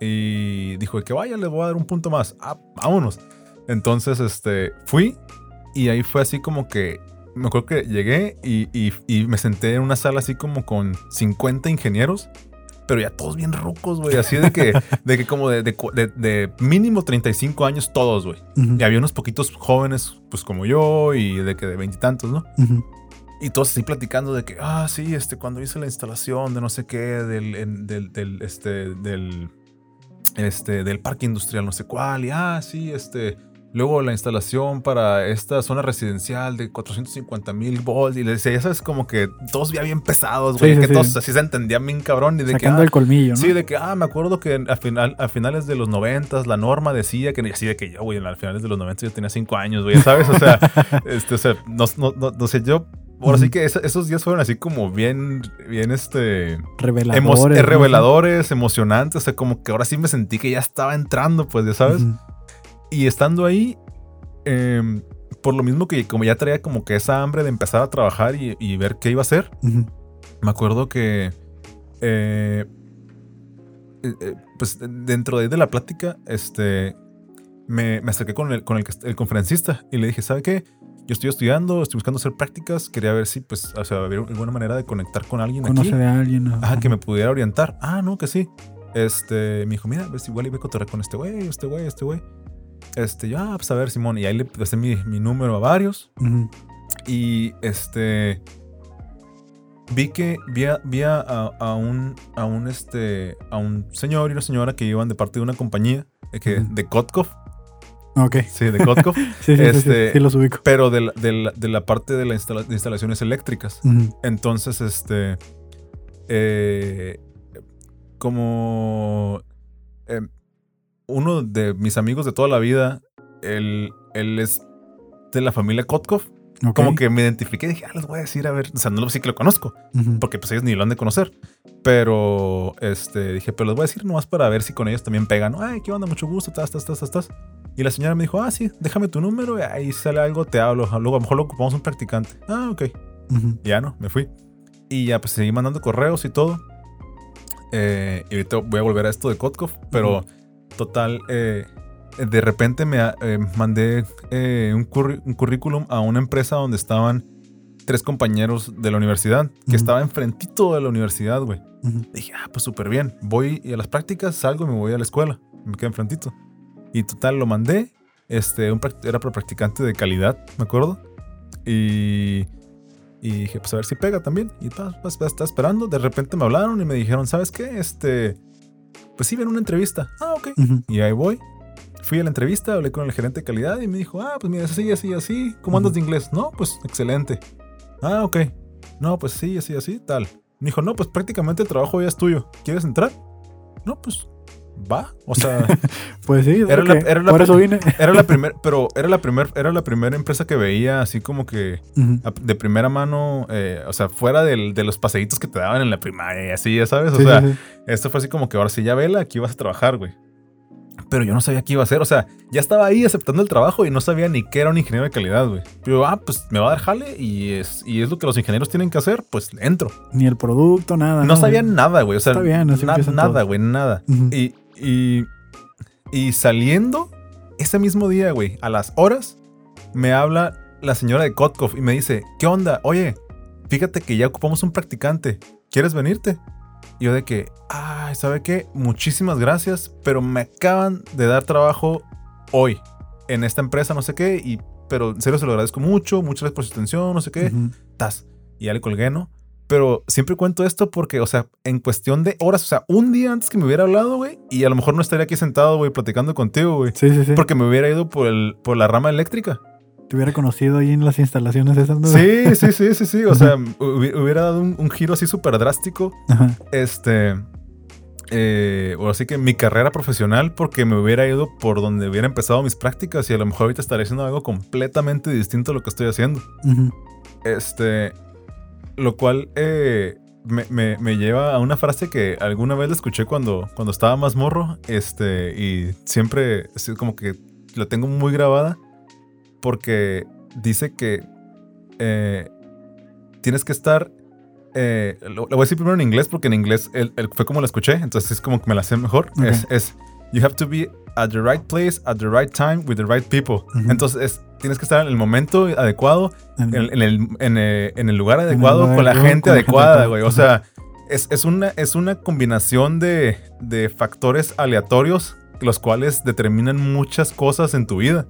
Y dijo que vaya, les voy a dar un punto más. Ah, vámonos. Entonces, este, fui Y ahí fue así como que me acuerdo que llegué y, y- y me senté en una sala así como con 50 ingenieros, pero ya todos bien rucos, güey. Así de que, de que como de, de de- mínimo 35 años todos, güey. Y había unos poquitos jóvenes, pues como yo, y de que de veintitantos, ¿no? ujú, Y todos así platicando de que, ah, sí, este, cuando hice la instalación de no sé qué, del, en- del, del, este, del, este, del parque industrial no sé cuál, y ah, sí, este, luego la instalación para esta zona residencial de 450 mil volts, y les decía, ya sabes, como que todos ya bien pesados, güey, Sí, sí, que sí. todos así se entendían bien cabrón, y de que, ah, el colmillo, ¿no? Sí, de que, ah, me acuerdo que a, final, a finales de los noventas la norma decía que, así de que yo, güey, a finales de los noventas yo tenía cinco años, güey, ¿sabes? O sea, este, o sea, no, no, no, no sé, yo, ahora sí que esos días fueron así como bien, bien, este, Reveladores. emo- eh, ¿no? reveladores, emocionantes, o sea, como que ahora sí me sentí que ya estaba entrando, pues, ya sabes. Y estando ahí, em, por lo mismo que como ya traía como que esa hambre de empezar a trabajar y, y ver qué iba a hacer, me acuerdo que, eh, eh, pues dentro de, de la plática, este, me, me acerqué con, el, con el, el conferencista y le dije, ¿sabe qué? Yo estoy estudiando, estoy buscando hacer prácticas, quería ver si, pues, o sea, había alguna manera de conectar con alguien aquí. Conoce de alguien. ¿no? Ajá, que me pudiera orientar. Ah, no, que sí. Este, me dijo, mira, ves, igual iba a cotorrear con este güey, este güey, este güey. Este, yo, ah, pues a ver, Simón. Y ahí le pasé mi, mi número a varios. Y este. Vi que vi a, vi a, a un, a un este, a un señor y una señora que iban de parte de una compañía eh, que, de Kotkov. Ok. Sí, de Kotkov. Sí, sí, Este- sí, los ubico. pero de la, de la- de la parte de, la instala- de instalaciones eléctricas. Entonces, este. eh, como. eh, uno de mis amigos de toda la vida, él, él es de la familia Kotkov. Como que me identifiqué y dije, ah, les voy a decir, a ver. O sea, no lo sí que lo conozco, porque pues ellos ni lo han de conocer. Pero, este, dije, pero les voy a decir nomás para ver si con ellos también pegan. Ay, qué onda, mucho gusto, estás, estás, estás, estás. Y la señora me dijo, ah, sí, déjame tu número y ahí sale algo, te hablo. Luego a lo mejor lo ocupamos un practicante. Ah, ok. ujú, Ya no, me fui. Y ya pues seguí mandando correos y todo. Eh, y ahorita voy a volver a esto de Kotkov, pero. Total, eh, de repente me eh, mandé eh, un, un currículum a una empresa donde estaban tres compañeros de la universidad, que Ujú. estaba enfrentito de la universidad, güey. Dije, ah, pues súper bien. Voy a las prácticas, salgo y me voy a la escuela. Me quedo enfrentito. Y total, lo mandé. Este, un era para practicante de calidad, me acuerdo. Y, y dije, pues a ver si pega también. Y pa, pues, estaba esperando. De repente me hablaron y me dijeron, ¿sabes qué? Este, pues sí, ven una entrevista. Ah, ok. Y ahí voy. Fui a la entrevista, hablé con el gerente de calidad y me dijo, ah, pues mira, así, así, así. ¿Cómo andas de inglés? No, pues excelente. Ah, ok. No, pues sí, así, así, tal. Me dijo, no, pues prácticamente el trabajo ya es tuyo. ¿Quieres entrar? No, pues va. O sea, Pues sí, Era la- que- era la por eso vine. era la primera, pero era la primera, era la primera empresa que veía así como que de primera mano, eh, o sea, fuera del- de los paseitos que te daban en la primaria y así, ya sabes. O sí, sea, sí, sí. esto fue así como que ahora sí ya vela, aquí vas a trabajar, güey. Pero yo no sabía qué iba a hacer. O sea, ya estaba ahí aceptando el trabajo y no sabía ni qué era un ingeniero de calidad, güey. Pero, ah, pues me va a dar jale y es, y es lo que los ingenieros tienen que hacer, pues entro. Ni el producto, nada. No sabía güey? nada, güey. O sea, Está bien, así na- empiezan nada, todos. güey, nada. Y, y, y saliendo ese mismo día, güey, a las horas, me habla la señora de Kotkov y me dice, ¿qué onda? Oye, fíjate que ya ocupamos un practicante. ¿Quieres venirte? Y yo de que, ay, ¿sabe qué? Muchísimas gracias, pero me acaban de dar trabajo hoy en esta empresa, no sé qué, y, pero en serio se lo agradezco mucho, muchas gracias por su atención, no sé qué tas. Y ya le colgué, ¿no? Pero siempre cuento esto porque, o sea, en cuestión de horas, o sea, un día antes que me hubiera hablado, güey, y a lo mejor no estaría aquí sentado, güey, platicando contigo, güey. Sí, sí, sí. Porque me hubiera ido por, el, por la rama eléctrica. Te hubiera conocido ahí en las instalaciones esas. ¿no? Sí, sí, sí, sí, sí. O sea, hubi- hubiera dado un, un giro así súper drástico. Ajá. Este. Eh, o así que mi carrera profesional, porque me hubiera ido por donde hubiera empezado mis prácticas y a lo mejor ahorita estaría haciendo algo completamente distinto a lo que estoy haciendo. Este. Lo cual eh, me, me- me lleva a una frase que alguna vez la escuché cuando, cuando estaba más morro. Este. Y siempre así como que la tengo muy grabada. Porque dice que eh, tienes que estar. eh, lo, lo voy a decir primero en inglés porque en inglés el- el- fue como la escuché. Entonces es como que me la sé mejor. Es, es. You have to be at the right place at the right time with the right people. Ujú. Entonces es tienes que estar en el momento adecuado, en, en el, en, el, en el lugar el adecuado, lugar con la gente con la gente adecuada, güey. O sea, es, es una, es una combinación de, de factores aleatorios, los cuales determinan muchas cosas en tu vida.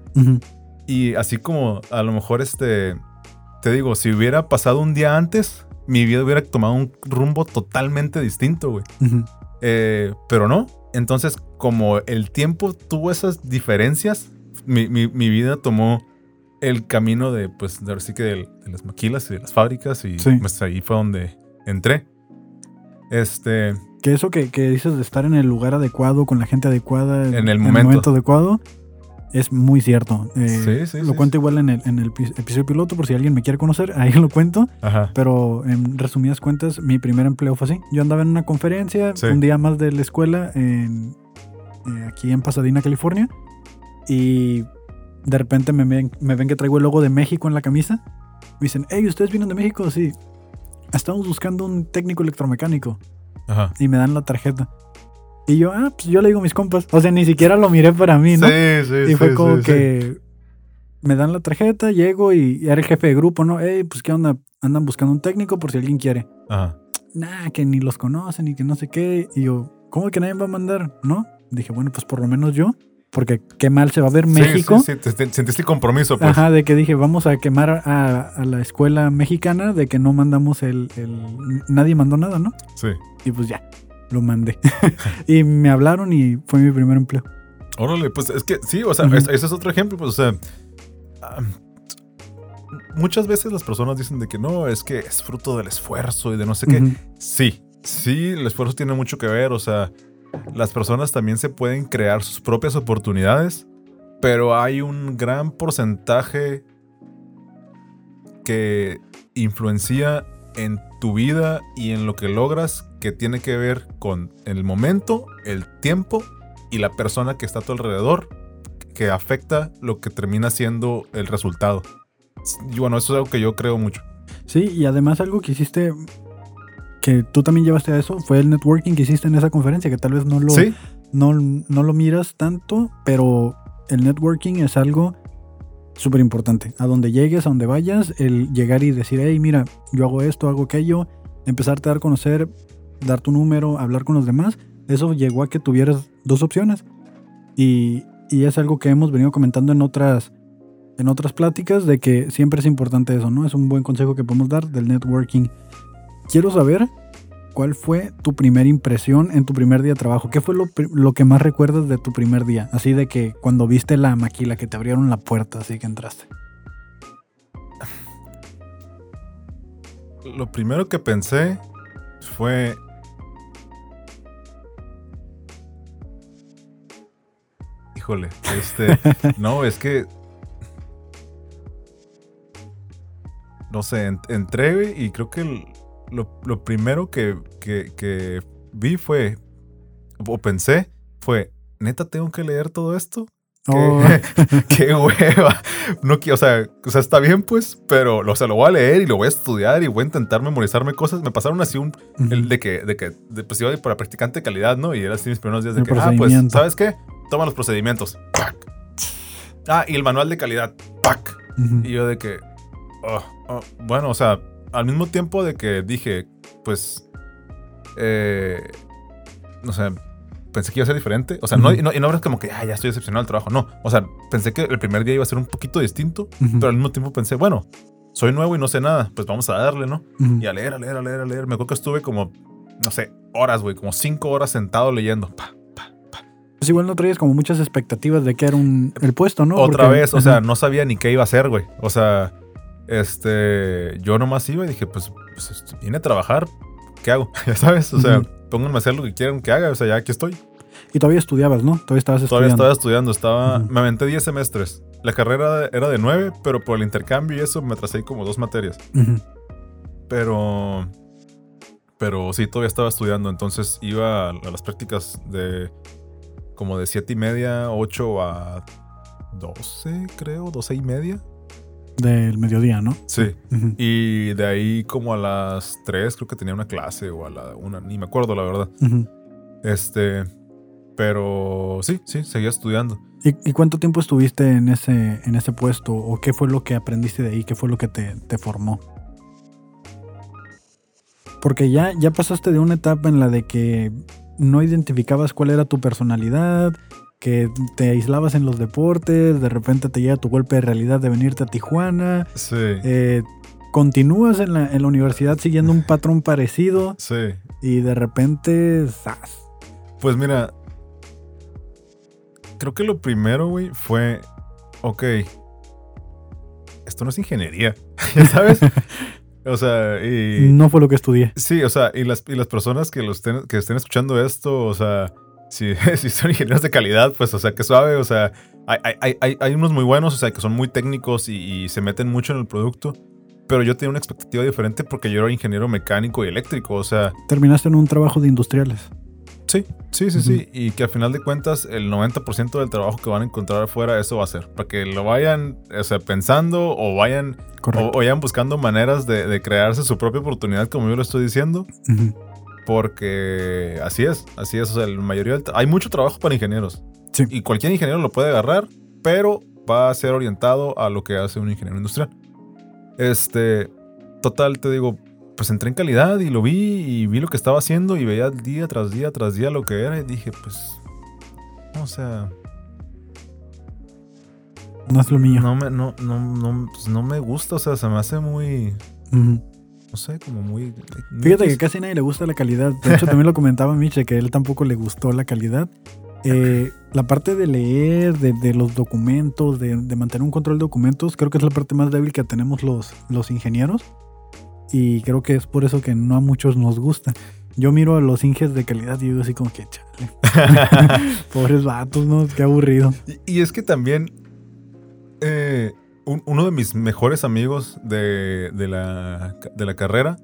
Y así como a lo mejor este, te digo, si hubiera pasado un día antes, mi vida hubiera tomado un rumbo totalmente distinto, güey. Eh, pero no. Entonces, como el tiempo tuvo esas diferencias, mi, mi- mi vida tomó el camino de, pues, de ahora sí que de, las maquilas y de las fábricas y Sí. pues ahí fue donde entré. Este, Que eso que, que dices de estar en el lugar adecuado, con la gente adecuada, En el momento. adecuado, es muy cierto. Eh, Sí, sí, lo sí, cuento igual en el, en el pi- episodio piloto, por si alguien me quiere conocer, ahí lo cuento. ajá, Pero en resumidas cuentas, mi primer empleo fue así. Yo andaba en una conferencia, un día más de la escuela, en, eh, aquí en Pasadena, California. Y de repente me ven, me ven que traigo el logo de México en la camisa. Me dicen, hey, ¿ustedes vienen de México? Sí. Estamos buscando un técnico electromecánico. ajá. Y me dan la tarjeta. Y yo, ah, pues yo le digo a mis compas. O sea, ni siquiera lo miré para mí, ¿no? Sí, sí, y fue sí, como sí. que me dan la tarjeta, llego y era el jefe de grupo, ¿no? Hey, pues qué onda, andan buscando un técnico por si alguien quiere. Ajá. Nah, que ni los conocen y que no sé qué. Y yo, ¿cómo que nadie va a mandar? ¿No? Dije, bueno, pues por lo menos yo. Porque qué mal se va a ver Sí, México. Sí, sí, te- sentiste el compromiso, pues. Ajá, de que dije, vamos a quemar a, a la escuela mexicana de que no mandamos el, el- Nadie mandó nada, ¿no? Sí. Y pues ya, lo mandé. y me hablaron y fue mi primer empleo. Órale, pues es que sí, o sea, ese es otro ejemplo, pues, o sea, muchas veces las personas dicen de que no, es que es fruto del esfuerzo y de no sé qué. Sí, sí, el esfuerzo tiene mucho que ver, o sea, las personas también se pueden crear sus propias oportunidades, pero hay un gran porcentaje que influencia en tu vida y en lo que logras que tiene que ver con el momento, el tiempo y la persona que está a tu alrededor que afecta lo que termina siendo el resultado. Y bueno, eso es algo que yo creo mucho. Sí, y además algo que hiciste, que tú también llevaste a eso, fue el networking que hiciste en esa conferencia, que tal vez no lo, Sí, no, no lo miras tanto, pero el networking es algo súper importante. A donde llegues, a donde vayas, el llegar y decir, hey, mira, yo hago esto, hago aquello, empezarte a dar a conocer, dar tu número, hablar con los demás, eso llegó a que tuvieras dos opciones. Y, y es algo que hemos venido comentando en otras, en otras pláticas, de que siempre es importante eso, ¿no? Es un buen consejo que podemos dar del networking. Quiero saber ¿Cuál fue tu primera impresión en tu primer día de trabajo? ¿Qué fue lo, que más recuerdas de tu primer día? Así de que cuando viste la maquila, que te abrieron la puerta, así que entraste. lo primero que pensé fue. Híjole, este. no, es que. No sé, en- entré y creo que lo, lo primero que, que- que vi fue. O pensé, fue. ¿Neta tengo que leer todo esto? ¿Qué, Oh, qué hueva. No, o, sea, o sea, está bien, pues, pero o sea, lo voy a leer y lo voy a estudiar y voy a intentar memorizarme cosas. Me pasaron así un. el de que, de que de, pues, iba para practicante de calidad, ¿no? Y era así mis primeros días de El que, ah, pues. ¿sabes qué? Toma los procedimientos. ¡Pac! Ah, y el manual de calidad. ¡Pac! Y yo de que. oh, oh, bueno, o sea, al mismo tiempo de que dije, pues. Eh, no sé, pensé que iba a ser diferente. O sea, no, y no, y no como que, ah, ya estoy decepcionado del trabajo. No. O sea, pensé que el primer día iba a ser un poquito distinto, pero al mismo tiempo pensé, bueno, soy nuevo y no sé nada, pues vamos a darle, ¿no? Y a leer, a leer, a leer, a leer. Me acuerdo que estuve como, no sé, horas, güey, como cinco horas sentado leyendo. Pa, pa, pa. Pues igual no traías como muchas expectativas de que era un, el puesto, ¿no? Otra Porque- vez, o sea, no sabía ni qué iba a hacer, güey. O sea, este, yo nomás iba y dije, pues, pues este, vine a trabajar, ¿qué hago? ya sabes, o sea, pónganme a hacer lo que quieran que haga, o sea, ya aquí estoy. Y todavía estudiabas, ¿no? Todavía estabas Todavía estudiando. estaba estudiando, estaba, me aventé 10 semestres. La carrera era de 9, pero por el intercambio y eso me atrasé como dos materias. Pero, pero sí, todavía estaba estudiando, entonces iba a, a las prácticas de como de 7 y media, 8 a 12, creo, 12 y media. Del mediodía, ¿no? Sí. Y de ahí como a las 3 creo que tenía una clase o a la una, ni me acuerdo la verdad. Este, Pero sí, sí, seguía estudiando. ¿Y, y cuánto tiempo estuviste en ese, en ese puesto? ¿O qué fue lo que aprendiste de ahí? ¿Qué fue lo que te, te formó? Porque ya, ya pasaste de una etapa en la de que no identificabas cuál era tu personalidad, que te aislabas en los deportes, de repente te llega tu golpe de realidad de venirte a Tijuana, Sí, eh, continúas en la, en la universidad siguiendo un patrón parecido sí. y de repente, ¡zas! Pues mira, creo que lo primero, güey, fue, ok, esto no es ingeniería, ¿ya sabes? o sea, y... No fue lo que estudié. Sí, o sea, y las, y las personas que, lo estén, que estén escuchando esto, o sea, si, si son ingenieros de calidad, pues, o sea, que suave, o sea, hay, hay- hay, hay unos muy buenos, o sea, que son muy técnicos y, y se meten mucho en el producto, pero yo tenía una expectativa diferente porque yo era ingeniero mecánico y eléctrico, o sea, Terminaste en un trabajo de industriales. sí, sí, sí, sí, y que al final de cuentas el 90% del trabajo que van a encontrar afuera, eso va a ser, para que lo vayan, o sea, pensando o vayan, o, vayan buscando maneras de, de crearse su propia oportunidad, como yo lo estoy diciendo. Ujú. Porque así es, así es. O sea, la mayoría del hay mucho trabajo para ingenieros. Sí. Y cualquier ingeniero lo puede agarrar, pero va a ser orientado a lo que hace un ingeniero industrial. Este, total, te digo, pues entré en calidad y lo vi y vi lo que estaba haciendo y veía día tras día tras día lo que era y dije, pues, o sea, No es lo mío. no me, no, no, no, pues no me gusta, o sea, se me hace muy. No sé, como muy... Fíjate que casi nadie le gusta la calidad. De hecho, también lo comentaba Miche, que a él tampoco le gustó la calidad. Eh, la parte de leer, de, de los documentos, de, de mantener un control de documentos, creo que es la parte más débil que tenemos los, los ingenieros. Y creo que es por eso que no a muchos nos gusta. Yo miro a los inges de calidad y digo así como que, chale, pobres vatos, ¿no? Qué aburrido. Y, y es que también eh, un- uno de mis mejores amigos de, de la, de la carrera,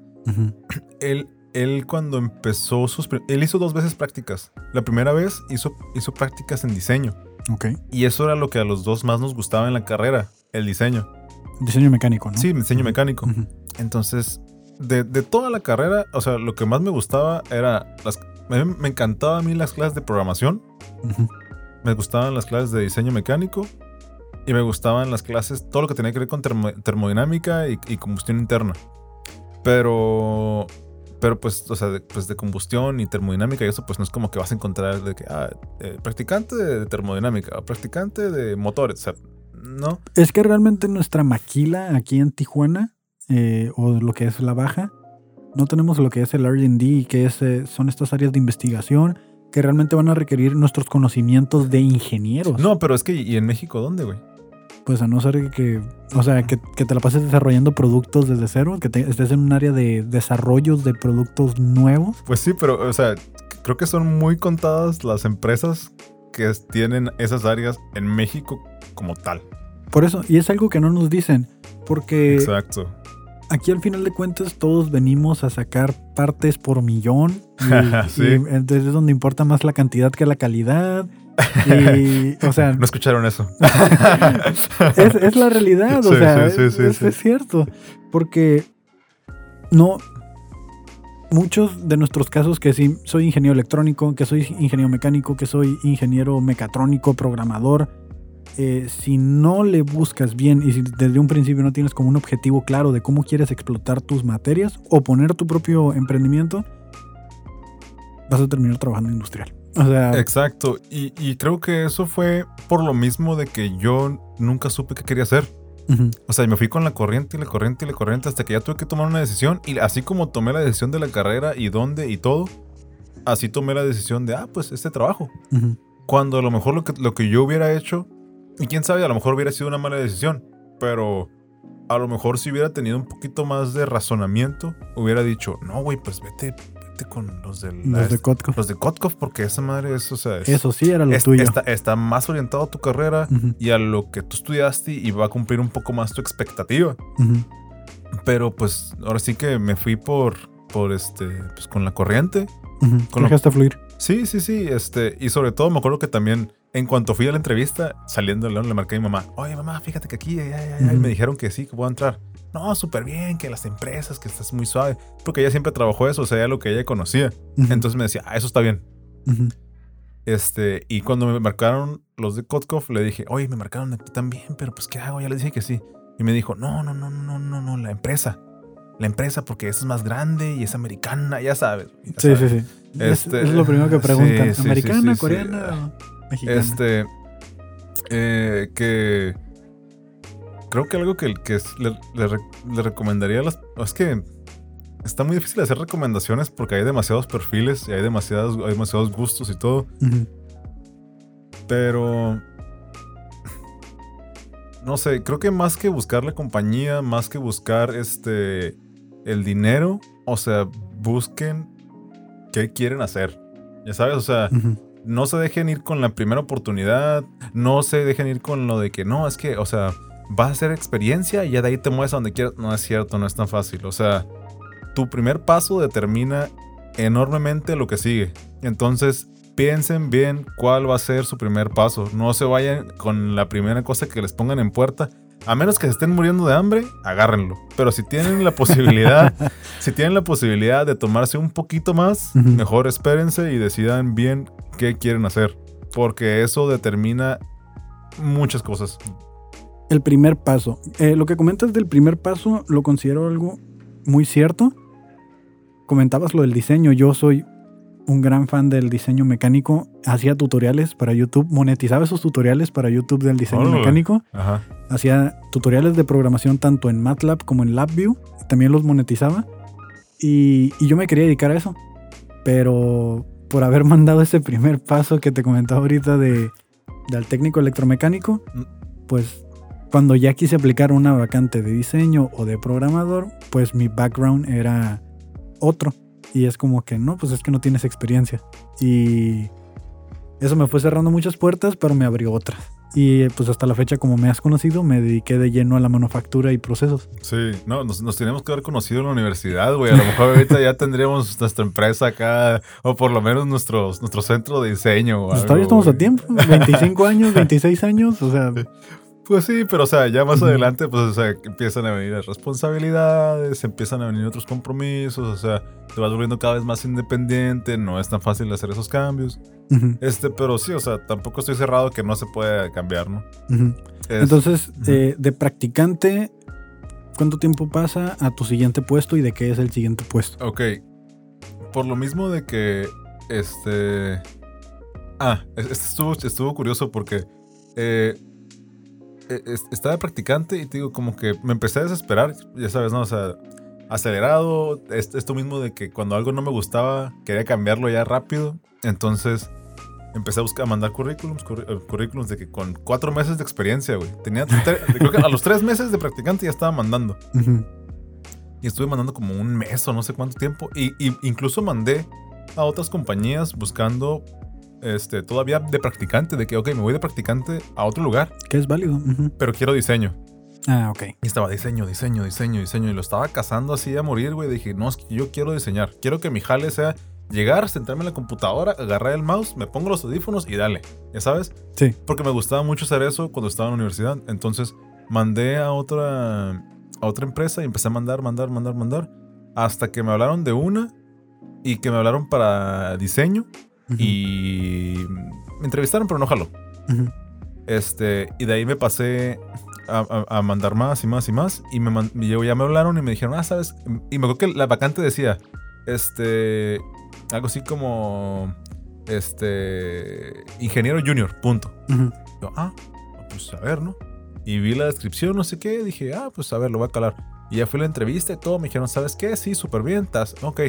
él, él cuando empezó sus... Él hizo dos veces prácticas. La primera vez hizo, hizo prácticas en diseño. Ok. Y eso era lo que a los dos más nos gustaba en la carrera, el diseño. Diseño mecánico, ¿no? Sí, diseño mecánico. Entonces, de, de toda la carrera, o sea, lo que más me gustaba era... Las, mí me encantaba a mí las clases de programación. Me gustaban las clases de diseño mecánico y me gustaban las clases, todo lo que tenía que ver con termo- termodinámica y, y combustión interna. Pero, pero pues, o sea, de, pues de combustión y termodinámica y eso, pues no es como que vas a encontrar de que, ah, eh, practicante de termodinámica o practicante de motores, o sea, no. Es que realmente nuestra maquila aquí en Tijuana, eh, o lo que es la baja, no tenemos lo que es el RD, que es, eh, son estas áreas de investigación que realmente van a requerir nuestros conocimientos de ingenieros. No, pero es que, ¿y en México dónde, güey? Pues a no ser que, o sea, que, que te la pases desarrollando productos desde cero, que te- estés en un área de desarrollos de productos nuevos. Pues sí, pero, o sea, creo que son muy contadas las empresas que tienen esas áreas en México como tal. Por eso, y es algo que no nos dicen, porque Exacto. aquí al final de cuentas todos venimos a sacar partes por millón. Y, Sí. y entonces es donde importa más la cantidad que la calidad. Y, o sea, No escucharon eso. es, es la realidad, o Sí, sea, sí, sí, es, sí, es- cierto. Porque no. Muchos de nuestros casos, que sí, soy ingeniero electrónico, que soy ingeniero mecánico, que soy ingeniero mecatrónico, programador, eh, si no le buscas bien y si desde un principio no tienes como un objetivo claro de cómo quieres explotar tus materias o poner tu propio emprendimiento, vas a terminar trabajando industrial. O sea, Exacto. Y, y creo que eso fue por lo mismo de que yo nunca supe qué quería hacer. ujú, O sea, me fui con la corriente y la corriente y la corriente hasta que ya tuve que tomar una decisión. Y así como tomé la decisión de la carrera y dónde y todo, así tomé la decisión de, ah, pues este trabajo. Cuando a lo mejor lo que, lo que yo hubiera hecho, y quién sabe, a lo mejor hubiera sido una mala decisión, pero a lo mejor si hubiera tenido un poquito más de razonamiento, hubiera dicho, no, güey, pues vete, con los del... los de Kotkov. los de Kotkov, porque esa madre es, o sea, es- Eso sí era lo es- tuyo. está, está más orientado a tu carrera y a lo que tú estudiaste y va a cumplir un poco más tu expectativa. Pero pues ahora sí que me fui por, por este, pues con la corriente. Ujú, Con lo- Dejaste fluir. Sí, sí, sí, este, y sobre todo me acuerdo que también en cuanto fui a la entrevista, saliendo de León, le marqué a mi mamá, oye mamá, fíjate que aquí, ay, ay, ay", y me dijeron que sí, que puedo entrar. No, súper bien, que las empresas, que estás muy suave, porque ella siempre trabajó eso, o sea, ya lo que ella conocía. Entonces me decía, ah, eso está bien. Este, y cuando me marcaron los de Kotkov, le dije, oye, me marcaron aquí también, pero pues, ¿qué hago? Ya le dije que sí. Y me dijo, no, no, no, no, no, no, la empresa. La empresa, porque esa es más grande y es americana, ya sabes. sí, sí, sí, este, es, lo primero que preguntan. ¿Americana, coreana mexicana? Este, eh, que creo que algo que, que le, le, recomendaría a las... Es que está muy difícil hacer recomendaciones porque hay demasiados perfiles y hay demasiados, hay demasiados gustos y todo. Pero... No sé, creo que más que buscar la compañía, más que buscar este el dinero, o sea, busquen qué quieren hacer. Ya sabes, o sea, no se dejen ir con la primera oportunidad, no se dejen ir con lo de que no, es que, o sea, vas a hacer experiencia y ya de ahí te mueves a donde quieras. No es cierto, no es tan fácil. O sea, tu primer paso determina enormemente lo que sigue. Entonces, piensen bien cuál va a ser su primer paso. No se vayan con la primera cosa que les pongan en puerta. A menos que se estén muriendo de hambre, agárrenlo. Pero si tienen la posibilidad, si tienen la posibilidad de tomarse un poquito más, mejor espérense y decidan bien qué quieren hacer. Porque eso determina muchas cosas el primer paso. Eh, lo que comentas del primer paso lo considero algo muy cierto. Comentabas lo del diseño. Yo soy un gran fan del diseño mecánico. Hacía tutoriales para YouTube. Monetizaba esos tutoriales para YouTube del diseño mecánico. Hacía tutoriales de programación tanto en MATLAB como en LabVIEW. También los monetizaba. Y, yo me quería dedicar a eso. Pero por haber mandado ese primer paso que te comentaba ahorita de, del técnico electromecánico, mm. pues cuando ya quise aplicar una vacante de diseño o de programador, pues mi background era otro. Y es como que no, pues es que no tienes experiencia. Y eso me fue cerrando muchas puertas, pero me abrió otras. Y pues hasta la fecha, como me has conocido, me dediqué de lleno a la manufactura y procesos. Sí, no, nos, nos tenemos que haber conocido en la universidad, güey. A lo mejor ahorita ya tendríamos nuestra empresa acá, o por lo menos nuestro, nuestro centro de diseño. pues todavía estamos a tiempo, 25 años, 26 años, o sea, pues sí, pero o sea, ya más adelante, pues, o sea, empiezan a venir las responsabilidades, empiezan a venir otros compromisos, o sea, te vas volviendo cada vez más independiente, no es tan fácil hacer esos cambios. Este, pero sí, o sea, tampoco estoy cerrado que no se puede cambiar, ¿no? Entonces, eh, de practicante, ¿cuánto tiempo pasa a tu siguiente puesto y de qué es el siguiente puesto? Ok. Por lo mismo de que, este... Ah, este estuvo, estuvo curioso porque... Eh, estaba practicante y te digo, como que me empecé a desesperar, ya sabes, ¿no? O sea, acelerado, esto mismo de que cuando algo no me gustaba, quería cambiarlo ya rápido. Entonces empecé a buscar, a mandar currículums, eh, currículums de que con cuatro meses de experiencia, güey. Tenía, creo que a los tres meses de practicante ya estaba mandando. Y estuve mandando como un mes o no sé cuánto tiempo. Y, y incluso mandé a otras compañías buscando este, todavía de practicante, de que, ok, me voy de practicante a otro lugar. Que es válido. Pero quiero diseño. Ah, ok. Y estaba diseño, diseño, diseño, diseño. Y lo estaba cazando así a morir, güey. Dije, no, es que yo quiero diseñar. Quiero que mi jale sea llegar, sentarme en la computadora, agarrar el mouse, me pongo los audífonos y dale. ¿Ya sabes? Sí. Porque me gustaba mucho hacer eso cuando estaba en la universidad. Entonces mandé a otra, a otra empresa y empecé a mandar, mandar, mandar, mandar. Hasta que me hablaron de una y que me hablaron para diseño y me entrevistaron, pero no jaló. Este, y de ahí me pasé a, mandar más y más y más. Y me, ya me hablaron y me dijeron, ah, ¿sabes? Y me acuerdo que la vacante decía, este, algo así como, este, ingeniero junior, punto. Yo, ah, pues a ver, ¿no? Y vi la descripción, no sé qué, dije, ah, pues a ver, lo voy a calar. Y ya fui a la entrevista y todo, me dijeron, ¿sabes qué? Sí, súper bien, estás, ok.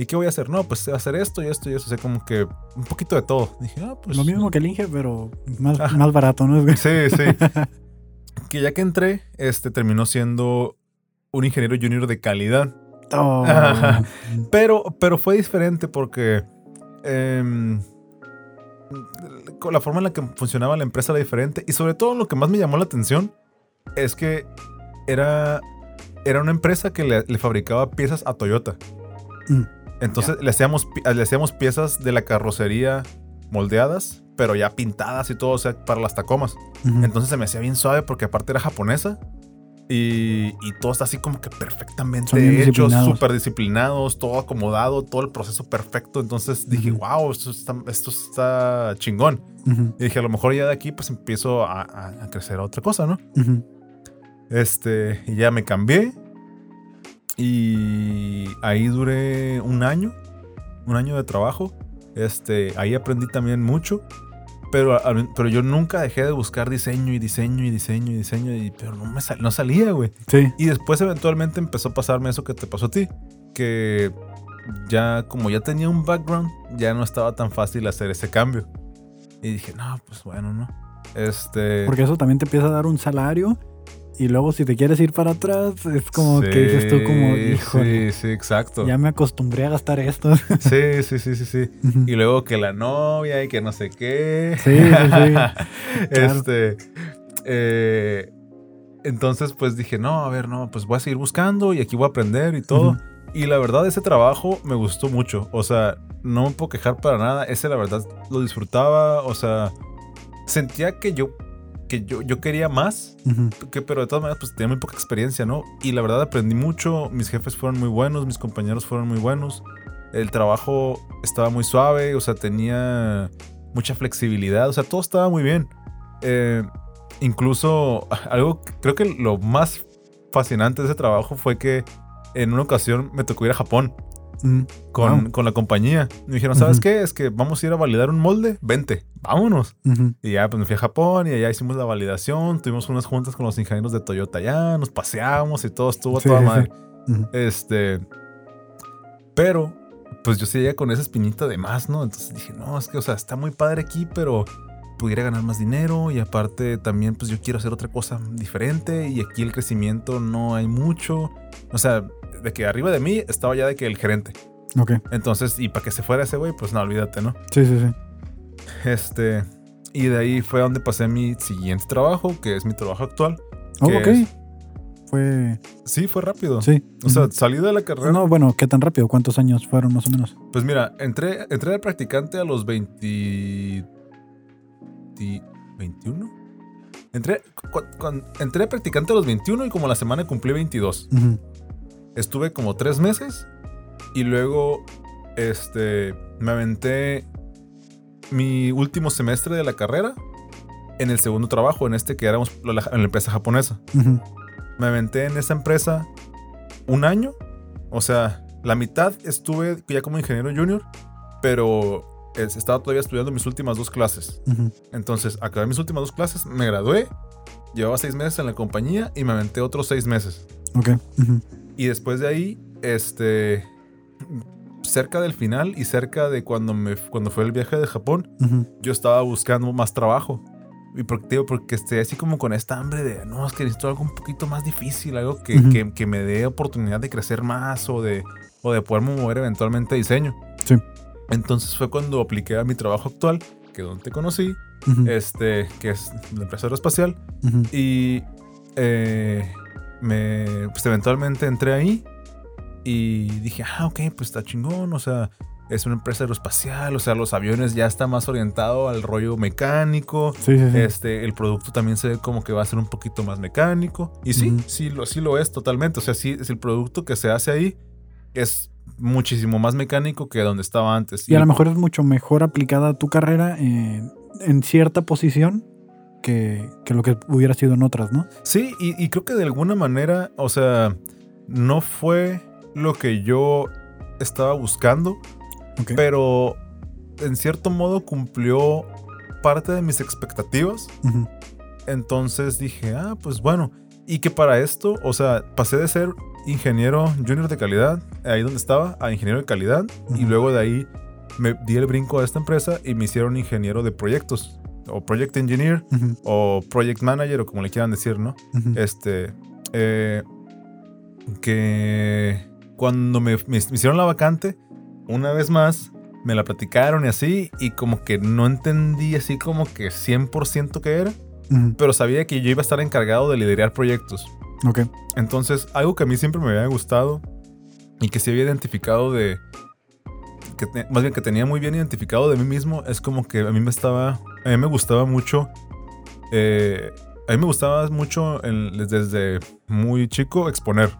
¿Y qué voy a hacer? No, pues hacer esto y esto y eso. O sea, como que un poquito de todo. Dije, ah, pues. Lo mismo que el Inge, pero más, más barato, ¿no? Sí, sí. que ya que entré, este terminó siendo un ingeniero junior de calidad. Oh. pero, pero fue diferente porque em, la forma en la que funcionaba la empresa era diferente. Y sobre todo lo que más me llamó la atención es que era, era una empresa que le, fabricaba piezas a Toyota. Mm. Entonces le, hacíamos, le hacíamos piezas de la carrocería moldeadas, pero ya pintadas y todo, o sea, para las tacomas. Entonces se me hacía bien suave porque aparte era japonesa. Y, y todo está así como que perfectamente hecho, súper disciplinados, todo acomodado, todo el proceso perfecto. Entonces dije, Ujú. wow, esto está, esto está chingón. Ujú, Y dije, a lo mejor ya de aquí pues empiezo a, a- a crecer a otra cosa, ¿no? Este, y ya me cambié. Y ahí duré un año, un año de trabajo. Este, ahí aprendí también mucho. Pero, pero yo nunca dejé de buscar diseño y diseño y diseño y diseño. Y, pero no, me sal- no salía, güey. Sí. Y después eventualmente empezó a pasarme eso que te pasó a ti. Que ya, como ya tenía un background, ya no estaba tan fácil hacer ese cambio. Y dije, no, pues bueno, ¿no? Este... Porque eso también te empieza a dar un salario. Y luego si te quieres ir para atrás, es como que dices tú como, híjole, Sí, sí, exacto. ya me acostumbré a gastar esto. Sí, sí, sí, sí, sí. Y luego que la novia y que no sé qué. Sí, sí, sí. Este. eh, entonces, pues dije, no, a ver, no, pues voy a seguir buscando y aquí voy a aprender y todo. Y la verdad, ese trabajo me gustó mucho. O sea, no me puedo quejar para nada. Ese, la verdad, lo disfrutaba. O sea, sentía que yo, que yo, yo quería más. Que, pero de todas maneras, pues tenía muy poca experiencia, ¿no? Y la verdad aprendí mucho, mis jefes fueron muy buenos, mis compañeros fueron muy buenos, el trabajo estaba muy suave, o sea, tenía mucha flexibilidad, o sea, todo estaba muy bien. Eh, incluso, algo, creo que lo más fascinante de ese trabajo fue que en una ocasión me tocó ir a Japón Mm. con, Wow. con la compañía. Me dijeron, ¿sabes qué? Es que vamos a ir a validar un molde, vente, vámonos. Y ya, pues me fui a Japón y allá hicimos la validación. Tuvimos unas juntas con los ingenieros de Toyota allá, nos paseamos y todo estuvo Sí, toda sí, madre. Este. Pero, pues yo seguía con esa espinita de más, ¿no? Entonces dije, no, es que, o sea, está muy padre aquí, pero pudiera ganar más dinero y aparte también, pues yo quiero hacer otra cosa diferente y aquí el crecimiento no hay mucho. O sea, de que arriba de mí estaba ya de que el gerente. Ok. Entonces, y para que se fuera ese güey, pues no, olvídate, ¿no? Sí, sí, sí. Este. Y de ahí fue donde pasé mi siguiente trabajo, que es mi trabajo actual. Oh, ok. es- Fue. sí, fue rápido. Sí. O sea, salí de la carrera. No, bueno, ¿qué tan rápido? ¿Cuántos años fueron más o menos? Pues mira, entré, entré de practicante a los 20. di- ¿21? Entré, entré de practicante a los 21 y como la semana cumplí 22. Ujú. Estuve como tres meses y luego este, me aventé mi último semestre de la carrera en el segundo trabajo, en este que éramos en la empresa japonesa. Ujú. Me aventé en esa empresa un año. O sea, la mitad estuve ya como ingeniero junior, pero es- estaba todavía estudiando mis últimas dos clases. Ujú. Entonces, acabé mis últimas dos clases, me gradué, llevaba seis meses en la compañía y me aventé otros seis meses. Ok. Ujú. Y después de ahí, este, cerca del final y cerca de cuando, me, cuando fue el viaje de Japón, yo estaba buscando más trabajo. Y porque, porque estoy así como con esta hambre de, no, es que necesito algo un poquito más difícil, algo que, que- que me dé oportunidad de crecer más o de, o de poderme mover eventualmente a diseño. Sí. Entonces fue cuando apliqué a mi trabajo actual, que donde te conocí, este, que es la empresa aeroespacial. Y eh, me, pues eventualmente entré ahí y dije, ah, ok, pues está chingón, o sea, es una empresa aeroespacial, o sea, los aviones ya está más orientado al rollo mecánico. Sí, sí, sí. Este, el producto también se ve como que va a ser un poquito más mecánico. Y sí, sí, lo, sí lo es totalmente. O sea, sí, es el producto que se hace ahí es muchísimo más mecánico que donde estaba antes. Y a lo mejor es mucho mejor aplicada tu carrera en, en cierta posición que, que lo que hubiera sido en otras, ¿no? Sí, y, y creo que de alguna manera, o sea, no fue lo que yo estaba buscando, pero en cierto modo cumplió parte de mis expectativas. Entonces dije, ah, pues bueno. Y que para esto, o sea, pasé de ser ingeniero junior de calidad, ahí donde estaba, a ingeniero de calidad. Y luego de ahí me di el brinco a esta empresa y me hicieron ingeniero de proyectos. O project engineer, o project manager, o como le quieran decir, ¿no? Este. eh, que cuando me, me hicieron la vacante, una vez más, me la platicaron y así, y como que no entendí así como que 100% que era, pero sabía que yo iba a estar encargado de liderar proyectos. Ok. Entonces, algo que a mí siempre me había gustado y que sí había identificado de. Que más bien que tenía muy bien identificado de mí mismo, es como que a mí me estaba. A mí me gustaba mucho eh, a mí me gustaba mucho el- desde muy chico exponer.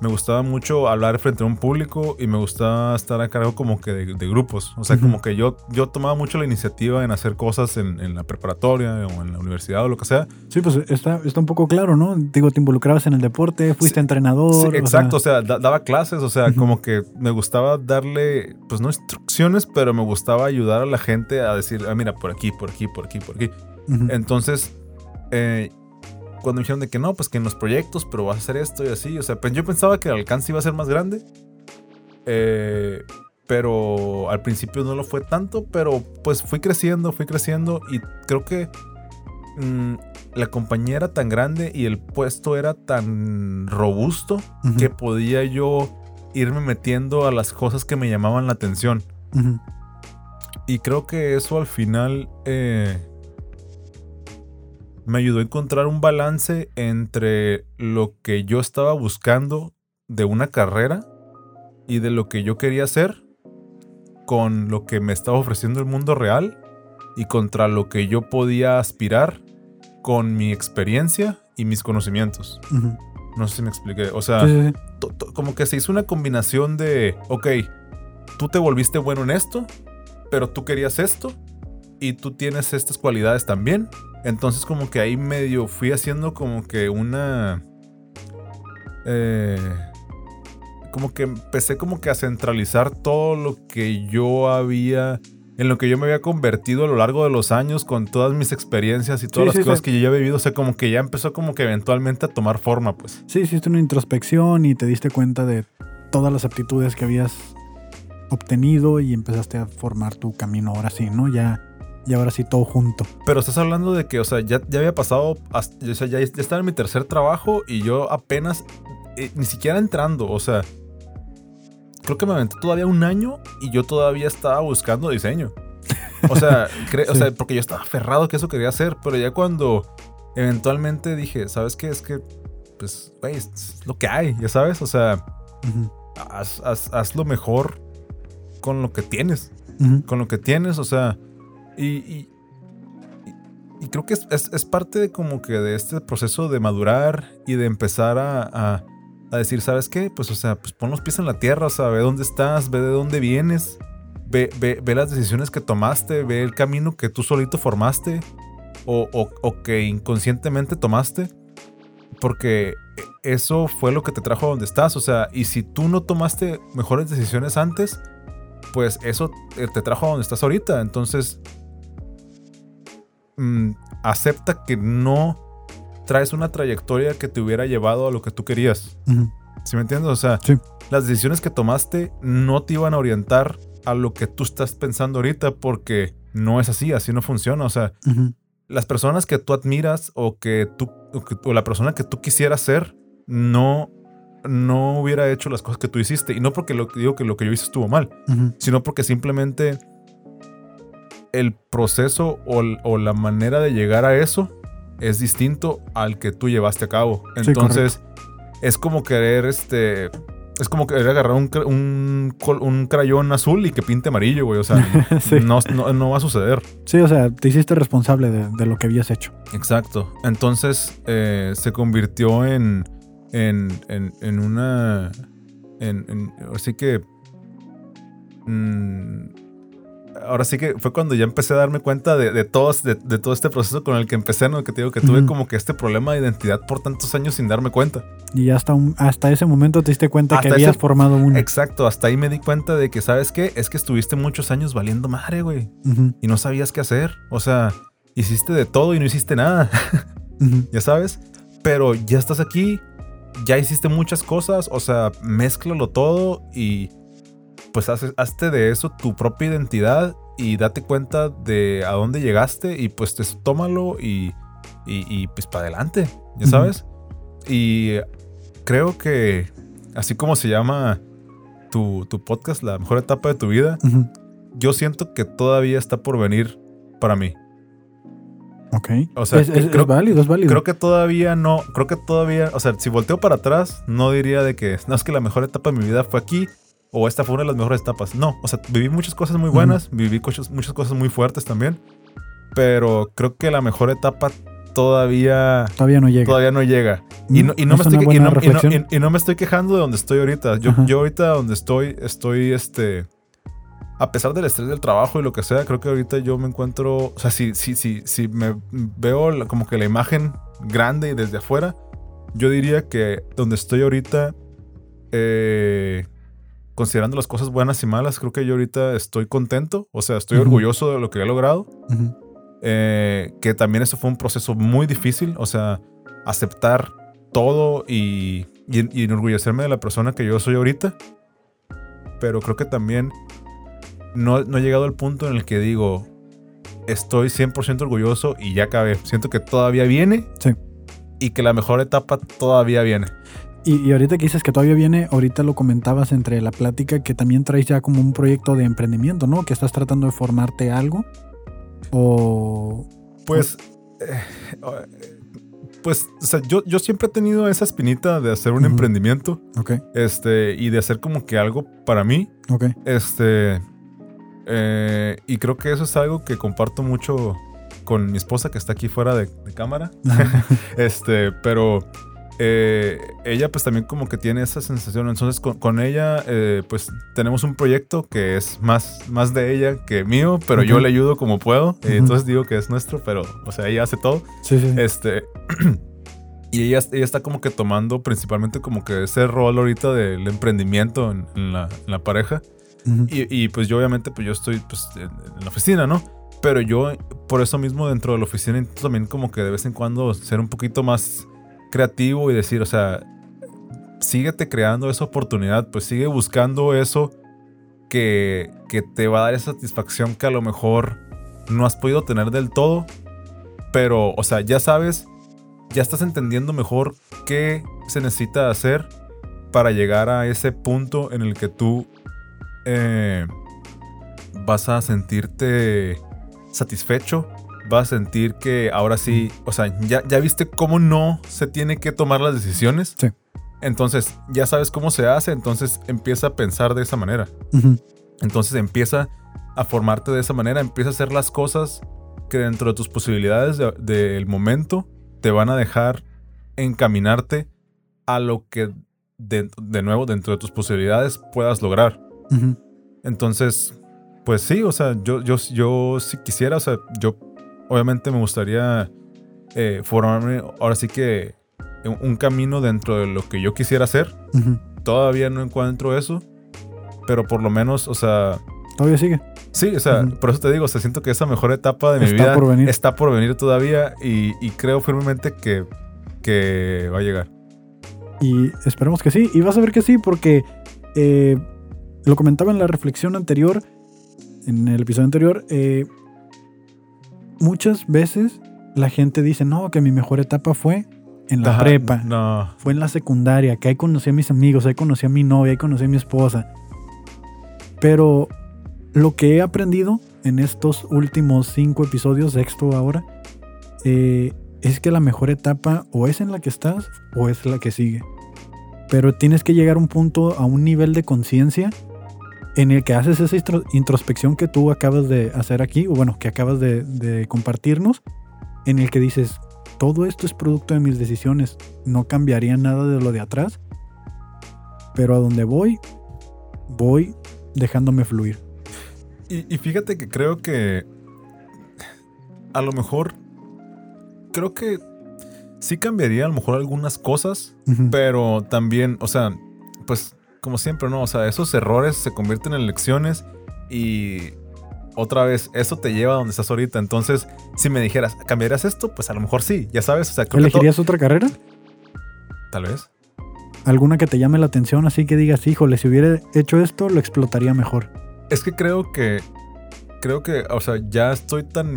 Me gustaba mucho hablar frente a un público y me gustaba estar a cargo como que de, de grupos. O sea, como que yo, yo tomaba mucho la iniciativa en hacer cosas en, en la preparatoria o en la universidad o lo que sea. Sí, pues está, está un poco claro, ¿no? Digo, te involucrabas en el deporte, fuiste Sí, entrenador. Sí, o sea, exacto, o sea, da- daba clases, o sea, como que me gustaba darle, pues no instrucciones, pero me gustaba ayudar a la gente a decir, ah, mira, por aquí, por aquí, por aquí, por aquí. Entonces, eh, cuando me dijeron de que no, pues que en los proyectos, pero vas a hacer esto y así, o sea, pues yo pensaba que el alcance iba a ser más grande, eh, pero al principio no lo fue tanto, pero pues fui creciendo, fui creciendo y creo que mm, la compañía era tan grande y el puesto era tan robusto que podía yo irme metiendo a las cosas que me llamaban la atención. Y creo que eso al final eh, me ayudó a encontrar un balance entre lo que yo estaba buscando de una carrera y de lo que yo quería hacer con lo que me estaba ofreciendo el mundo real y contra lo que yo podía aspirar con mi experiencia y mis conocimientos. No sé si me expliqué. O sea, Sí, como que se hizo una combinación de, ok, tú te volviste bueno en esto, pero tú querías esto y tú tienes estas cualidades también. Entonces como que ahí medio fui haciendo como que una... eh, como que empecé como que a centralizar todo lo que yo había... En lo que yo me había convertido a lo largo de los años con todas mis experiencias y todas Sí, las sí, cosas sí. que yo ya había vivido. O sea, como que ya empezó como que eventualmente a tomar forma, pues. Sí, hiciste una introspección y te diste cuenta de todas las aptitudes que habías obtenido y empezaste a formar tu camino ahora sí, ¿no? Ya, y ahora sí todo junto. Pero estás hablando de que, o sea, ya, ya había pasado, hasta- o sea, ya, ya estaba en mi tercer trabajo y yo apenas, eh, ni siquiera entrando, o sea, creo que me aventé todavía un año y yo todavía estaba buscando diseño. O sea, o sea, porque yo estaba aferrado que eso quería hacer, pero ya cuando eventualmente dije, ¿sabes qué? Es que, pues, güey, es lo que hay, ya sabes, o sea, haz, haz- haz lo mejor con lo que tienes con lo que tienes, o sea, y, creo que es, es- parte de como que de este proceso de madurar y de empezar a, a- decir, ¿sabes qué? Pues, o sea, pues pon los pies en la tierra, o sea, ve dónde estás, ve de dónde vienes, ve, ve, ve las decisiones que tomaste, ve el camino que tú solito formaste o, o- que inconscientemente tomaste, porque eso fue lo que te trajo a donde estás, o sea, y si tú no tomaste mejores decisiones antes, pues eso te trajo a donde estás ahorita. Entonces, mm, acepta que no traes una trayectoria que te hubiera llevado a lo que tú querías. Ujú. ¿Sí me entiendes? O sea, Sí. las decisiones que tomaste no te iban a orientar a lo que tú estás pensando ahorita porque no es así, así no funciona. O sea, las personas que tú admiras o que tú o, que- o la persona que tú quisieras ser no no hubiera hecho las cosas que tú hiciste y no porque lo digo que lo que yo hice estuvo mal, sino porque simplemente el proceso o, la manera de llegar a eso es distinto al que tú llevaste a cabo. Sí, Entonces, es como querer este es como querer agarrar un, un, crayón azul y que pinte amarillo, güey. O sea, Sí. no, no, no va a suceder. Sí, o sea, te hiciste responsable de, de lo que habías hecho. Exacto. Entonces eh, se convirtió en, en, en, en una... En, en- así que... mm, ahora sí que fue cuando ya empecé a darme cuenta de, de, todos, de, de todo este proceso con el que empecé, ¿no? Que te digo que tuve como que este problema de identidad por tantos años sin darme cuenta. Y hasta, un- hasta ese momento te diste cuenta que Hasta habías ese- formado una. Exacto, hasta ahí me di cuenta de que, ¿sabes qué? Es que estuviste muchos años valiendo madre, güey. Y no sabías qué hacer. O sea, hiciste de todo y no hiciste nada. ya sabes. Pero ya estás aquí, ya hiciste muchas cosas, o sea, mézclalo todo y pues hace- hazte de eso tu propia identidad y date cuenta de a dónde llegaste y pues te, tómalo y, y, y, pues para adelante, ya sabes. Y creo que así como se llama tu, tu podcast, la mejor etapa de tu vida, yo siento que todavía está por venir para mí. Ok. O sea, es, es- es creo- válido, es válido. Creo que todavía no, creo que todavía, o sea, si volteo para atrás, no diría de que no es que la mejor etapa de mi vida fue aquí o esta fue una de las mejores etapas. No, o sea, viví muchas cosas muy buenas, viví muchas, muchas cosas muy fuertes también, pero creo que la mejor etapa todavía, Todavía no llega. todavía no llega. Y no, y no Es me estoy, una y buena no- y no- reflexión. y- y no me estoy quejando de donde estoy ahorita. Yo, Ajá. yo ahorita donde estoy, estoy este. A pesar del estrés del trabajo y lo que sea, creo que ahorita yo me encuentro. O sea, si, si, si, si me veo como que la imagen grande y desde afuera, yo diría que donde estoy ahorita, eh, considerando las cosas buenas y malas, creo que yo ahorita estoy contento. O sea, estoy orgulloso de lo que he logrado. Eh, que también eso fue un proceso muy difícil, o sea, aceptar todo y, y, y enorgullecerme de la persona que yo soy ahorita. Pero creo que también no, no he llegado al punto en el que digo, estoy 100% orgulloso y ya acabé. Siento que todavía viene Sí. y que la mejor etapa todavía viene. Y, y ahorita que dices que todavía viene, ahorita lo comentabas entre la plática que también traes ya como un proyecto de emprendimiento, ¿no? Que estás tratando de formarte algo. O. Pues, eh, pues, o sea, yo, yo siempre he tenido esa espinita de hacer un emprendimiento Ok, este, y de hacer como que algo para mí. ok. Este. eh, y creo que eso es algo que comparto mucho con mi esposa que está aquí fuera de, de cámara. Este, pero eh, ella pues también como que tiene esa sensación. Entonces con, con ella eh, pues tenemos un proyecto que es más, más de ella que mío, pero yo le ayudo como puedo. Eh, entonces digo que es nuestro, pero o sea, ella hace todo. Sí, sí. Este. Y ella, ella está como que tomando principalmente como que ese rol ahorita del emprendimiento en, en la, en la pareja. Y, y, pues yo obviamente pues yo estoy pues en, en la oficina, ¿no? Pero yo por eso mismo dentro de la oficina intento también como que de vez en cuando ser un poquito más creativo y decir, o sea, síguete creando esa oportunidad, pues sigue buscando eso que, que te va a dar esa satisfacción que a lo mejor no has podido tener del todo, pero, o sea, ya sabes, ya estás entendiendo mejor qué se necesita hacer para llegar a ese punto en el que tú eh, vas a sentirte satisfecho, vas a sentir que ahora sí, o sea, ya, ya viste cómo no se tiene que tomar las decisiones. Sí. Entonces, ya sabes cómo se hace, entonces empieza a pensar de esa manera. Ujú. Entonces empieza a formarte de esa manera, empieza a hacer las cosas que dentro de tus posibilidades de- del momento te van a dejar encaminarte a lo que de, de nuevo dentro de tus posibilidades puedas lograr. Ujú. Entonces, pues sí, o sea, yo, yo, yo si quisiera, o sea, yo obviamente me gustaría eh, formarme ahora sí que un, camino dentro de lo que yo quisiera hacer. Todavía no encuentro eso, pero por lo menos, o sea, Todavía sigue. Sí, o sea, por eso te digo, o sea, siento que esa mejor etapa de mi Está vida por venir. está por venir todavía y, y creo firmemente que, que va a llegar. Y esperemos que sí. Y vas a ver que sí, porque eh, lo comentaba en la reflexión anterior, en el episodio anterior. eh, muchas veces la gente dice, no, que mi mejor etapa fue en la Ajá, prepa, No. fue en la secundaria, que ahí conocí a mis amigos, ahí conocí a mi novia, ahí conocí a mi esposa. Pero lo que he aprendido en estos últimos cinco episodios, sexto ahora, eh, es que la mejor etapa o es en la que estás o es la que sigue. Pero tienes que llegar a un punto, a un nivel de conciencia en el que haces esa intro- introspección que tú acabas de hacer aquí, o bueno, que acabas de, de compartirnos, en el que dices, todo esto es producto de mis decisiones, no cambiaría nada de lo de atrás, pero a donde voy, voy dejándome fluir. Y, y fíjate que creo que a lo mejor, creo que sí cambiaría a lo mejor algunas cosas, Ujú. pero también, o sea, pues como siempre, ¿no? O sea, esos errores se convierten en lecciones y otra vez, eso te lleva a donde estás ahorita. Entonces, si me dijeras, ¿cambiarías esto? Pues a lo mejor sí, ya sabes, o sea, todo- ¿Elegirías otra carrera? tal vez. ¿Alguna que te llame la atención así que digas, híjole, si hubiera hecho esto, lo explotaría mejor? Es que creo que. Creo que, o sea, ya estoy tan.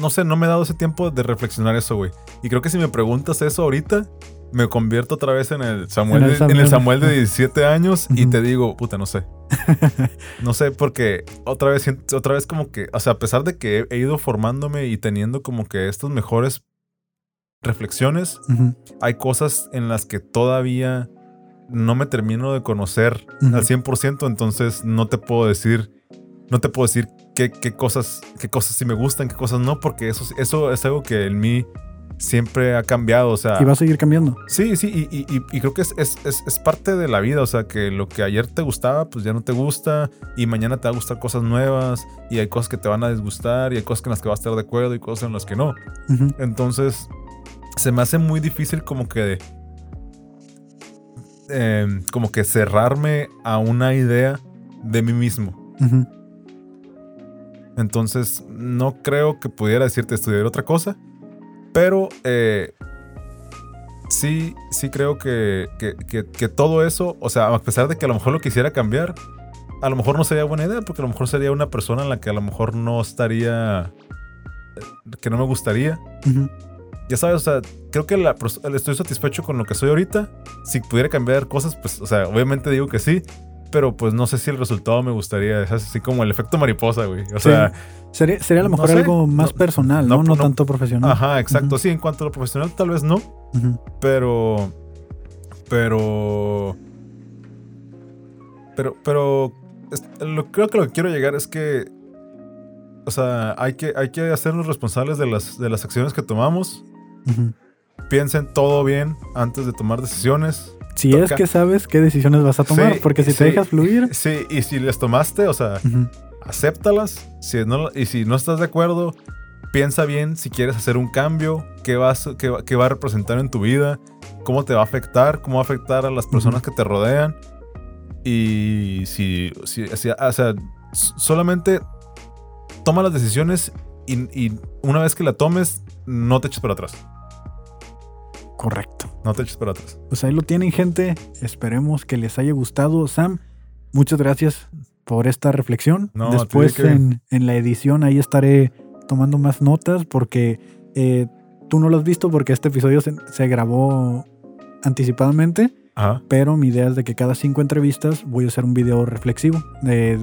No sé, no me he dado ese tiempo de reflexionar eso, güey. Y creo que si me preguntas eso ahorita, me convierto otra vez en el Samuel, En el de, en el Samuel. De 17 años y te digo, puta, no sé. No sé, porque otra vez, otra vez como que, o sea, a pesar de que he, ido formándome y teniendo como que estas mejores reflexiones, hay cosas en las que todavía no me termino de conocer Ujú. al 100%, entonces no te puedo decir, no te puedo decir qué, qué cosas, qué cosas sí me gustan, qué cosas no, porque eso, eso es algo que en mí siempre ha cambiado, o sea... Y va a seguir cambiando. Sí, sí, y, y- y- creo que es, es- es- es parte de la vida, o sea, que lo que ayer te gustaba, pues ya no te gusta, y mañana te va a gustar cosas nuevas, y hay cosas que te van a disgustar, y hay cosas en las que vas a estar de acuerdo, y cosas en las que no. Entonces, se me hace muy difícil como que... eh, como que cerrarme a una idea de mí mismo. Entonces, no creo que pudiera decirte estudiar otra cosa. Pero eh, sí, sí creo que, que- que- que todo eso, o sea, a pesar de que a lo mejor lo quisiera cambiar, a lo mejor no sería buena idea, porque a lo mejor sería una persona en la que a lo mejor no estaría, eh, que no me gustaría. Ya sabes, o sea, creo que la estoy satisfecho con lo que soy ahorita. Si pudiera cambiar cosas, pues, o sea, obviamente digo que sí. Pero pues no sé si el resultado me gustaría. Es así como el efecto mariposa, güey. O Sí. sea, Sería, sería a lo no mejor sé. algo más No, personal, no, ¿no? Tanto profesional. ajá, exacto. Sí, en cuanto a lo profesional, tal vez no. Ujú. Pero. Pero. Pero. Pero. es- lo, creo que lo que quiero llegar es que. O sea, hay que, hay que hacernos responsables de las, de las acciones que tomamos. Piensen todo bien antes de tomar decisiones. Si es que sabes qué decisiones vas a tomar, Sí, porque si sí. te dejas fluir. Sí, y si les tomaste, o sea, Ujú. acéptalas. Si no, y si no estás de acuerdo, piensa bien si quieres hacer un cambio, qué, vas, qué, va- qué va a representar en tu vida, cómo te va a afectar, cómo va a afectar a las personas que te rodean. Y si, si, si- o sea, solamente toma las decisiones y, y una vez que la tomes, no te eches para atrás. Correcto. No te eches para atrás. Pues ahí lo tienen, gente. Esperemos que les haya gustado. Sam, muchas gracias por esta reflexión. No, Después Kevin. en, en la edición ahí estaré tomando más notas porque eh, tú no lo has visto porque este episodio se, se grabó anticipadamente, Ajá. pero mi idea es de que cada cinco entrevistas voy a hacer un video reflexivo de,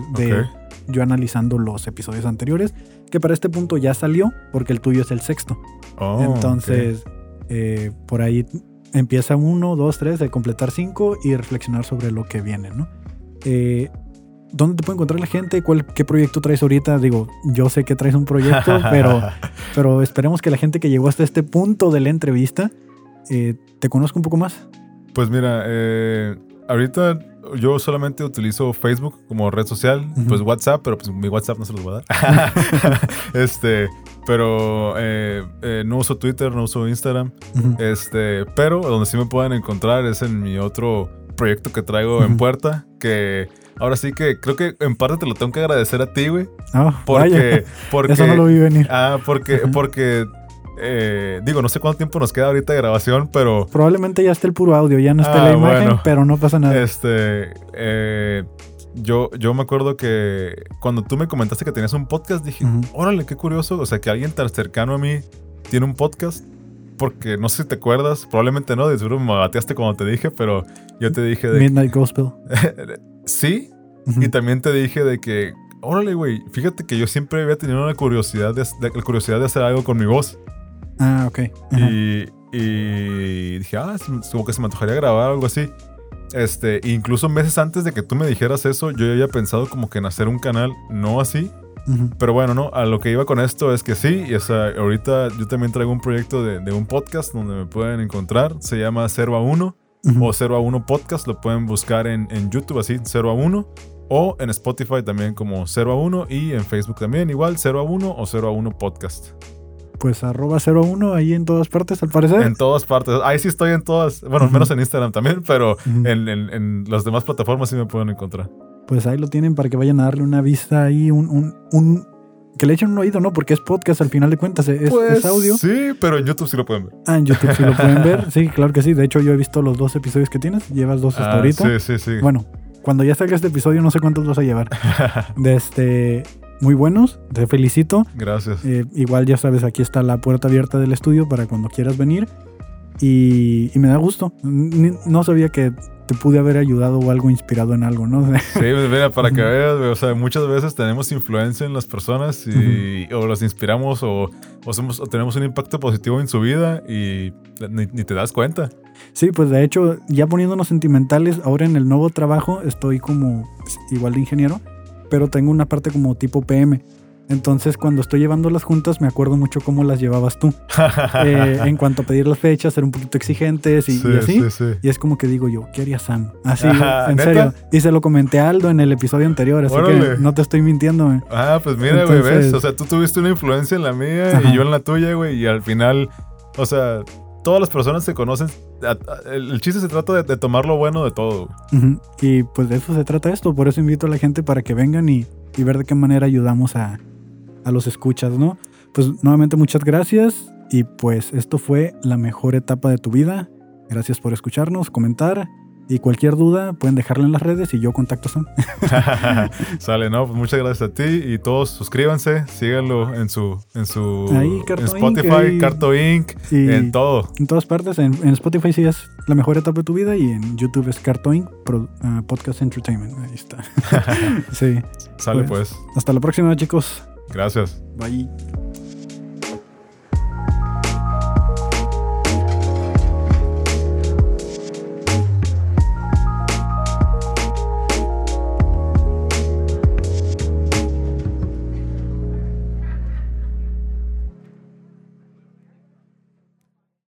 yo analizando los episodios anteriores, que para este punto ya salió porque el tuyo es el sexto. Oh, Entonces, eh, por ahí empieza uno, dos, tres, de completar cinco y reflexionar sobre lo que viene, ¿no? Eh, ¿Dónde te puede encontrar la gente? ¿Cuál, ¿Qué proyecto traes ahorita? Digo, yo sé que traes un proyecto, pero, pero esperemos que la gente que llegó hasta este punto de la entrevista eh, te conozca un poco más. Pues mira, eh, ahorita yo solamente utilizo Facebook como red social, pues WhatsApp, pero pues mi WhatsApp no se los voy a dar. este, pero eh, eh, no uso Twitter, no uso Instagram. Este, pero donde sí me pueden encontrar es en mi otro proyecto que traigo en puerta, que ahora sí que creo que en parte te lo tengo que agradecer a ti, güey, Ah, porque, porque, eso no lo vi venir. ah, porque, porque, eh, digo, no sé cuánto tiempo nos queda ahorita de grabación, pero Probablemente ya esté el puro audio, ya no esté Ah, la imagen, bueno. pero no pasa nada. Este, eh, yo, yo me acuerdo que cuando tú me comentaste que tenías un podcast, dije, órale, qué curioso. O sea, que alguien tan cercano a mí tiene un podcast. Porque no sé si te acuerdas, probablemente no, de seguro me bateaste cuando te dije, pero yo te dije de Midnight Gospel. sí, y también te dije de que, órale, güey, fíjate que yo siempre había tenido la curiosidad de, de- la curiosidad de hacer algo con mi voz. Ah, ok. Y, y dije, ah, como que se me antojaría grabar algo así. Este, incluso meses antes de que tú me dijeras eso, yo ya había pensado como que en hacer un canal, no así. Pero bueno, no, a lo que iba con esto es que sí, y o sea, ahorita yo también traigo un proyecto de, de un podcast donde me pueden encontrar, se llama 0 a 1 Ujú. o 0 a 1 podcast, lo pueden buscar en, en YouTube así, 0 a 1, o en Spotify también como 0 a 1 y en Facebook también igual, 0 a 1 o 0 a 1 podcast. Pues arroba 01 ahí en todas partes, al parecer. En todas partes. Ahí sí estoy en todas. Bueno, Ujú. menos en Instagram también, pero en, en- en las demás plataformas sí me pueden encontrar. Pues ahí lo tienen para que vayan a darle una vista ahí, un, un, un- que le echen un oído, ¿no? Porque es podcast al final de cuentas, es, es audio. Pues Sí, pero en YouTube sí lo pueden ver. Ah, en YouTube sí lo pueden ver. Sí, claro que sí. De hecho, yo he visto los dos episodios que tienes. Llevas dos hasta Ah, ahorita. Sí, sí, sí. Bueno, cuando ya salga este episodio, no sé cuántos vas a llevar. De este, muy buenos. Te felicito. Gracias. Eh, igual ya sabes, aquí está la puerta abierta del estudio para cuando quieras venir. Y, y me da gusto. Ni- no sabía que te pude haber ayudado o algo inspirado en algo, ¿no? Sí, mira, para que veas, o sea, muchas veces tenemos influencia en las personas y o los inspiramos o, o, somos, o tenemos un impacto positivo en su vida y ni, ni te das cuenta. Sí, pues de hecho, ya poniéndonos sentimentales, ahora en el nuevo trabajo estoy como igual de ingeniero, pero tengo una parte como tipo PM. Entonces, cuando estoy llevando las juntas, me acuerdo mucho cómo las llevabas tú. Eh, en cuanto a pedir las fechas, ser un poquito exigentes y, Sí, y así. sí, sí. Y es como que digo yo, ¿qué haría Sam? Así, en ¿neta? serio. Y se lo comenté a Aldo en el episodio anterior, así Órale. que no te estoy mintiendo. Ah, pues mira, güey, ves. O sea, tú tuviste una influencia en la mía Ajá. y yo en la tuya, güey. Y al final, o sea, todas las personas se conocen. El chiste se trata de, tomar lo bueno de todo. Y pues de eso se trata esto. Por eso invito a la gente para que vengan y, y ver de qué manera ayudamos a, a los escuchas, ¿no? Pues nuevamente muchas gracias. Y pues esto fue la mejor etapa de tu vida. Gracias por escucharnos, comentar. Y cualquier duda pueden dejarla en las redes y yo contacto Sam. Sale, ¿no? Pues muchas gracias a ti y todos suscríbanse, síganlo en su, en su Ahí, en Carto Spotify, Inc, ahí. Carto Inc, Y en todo. en todas partes, en, en Spotify sí es la mejor etapa de tu vida y en YouTube es Cartoon Pro- ah, Podcast Entertainment. Ahí está. sí. Sale Pues. pues. Hasta la próxima, chicos. Gracias. Bye.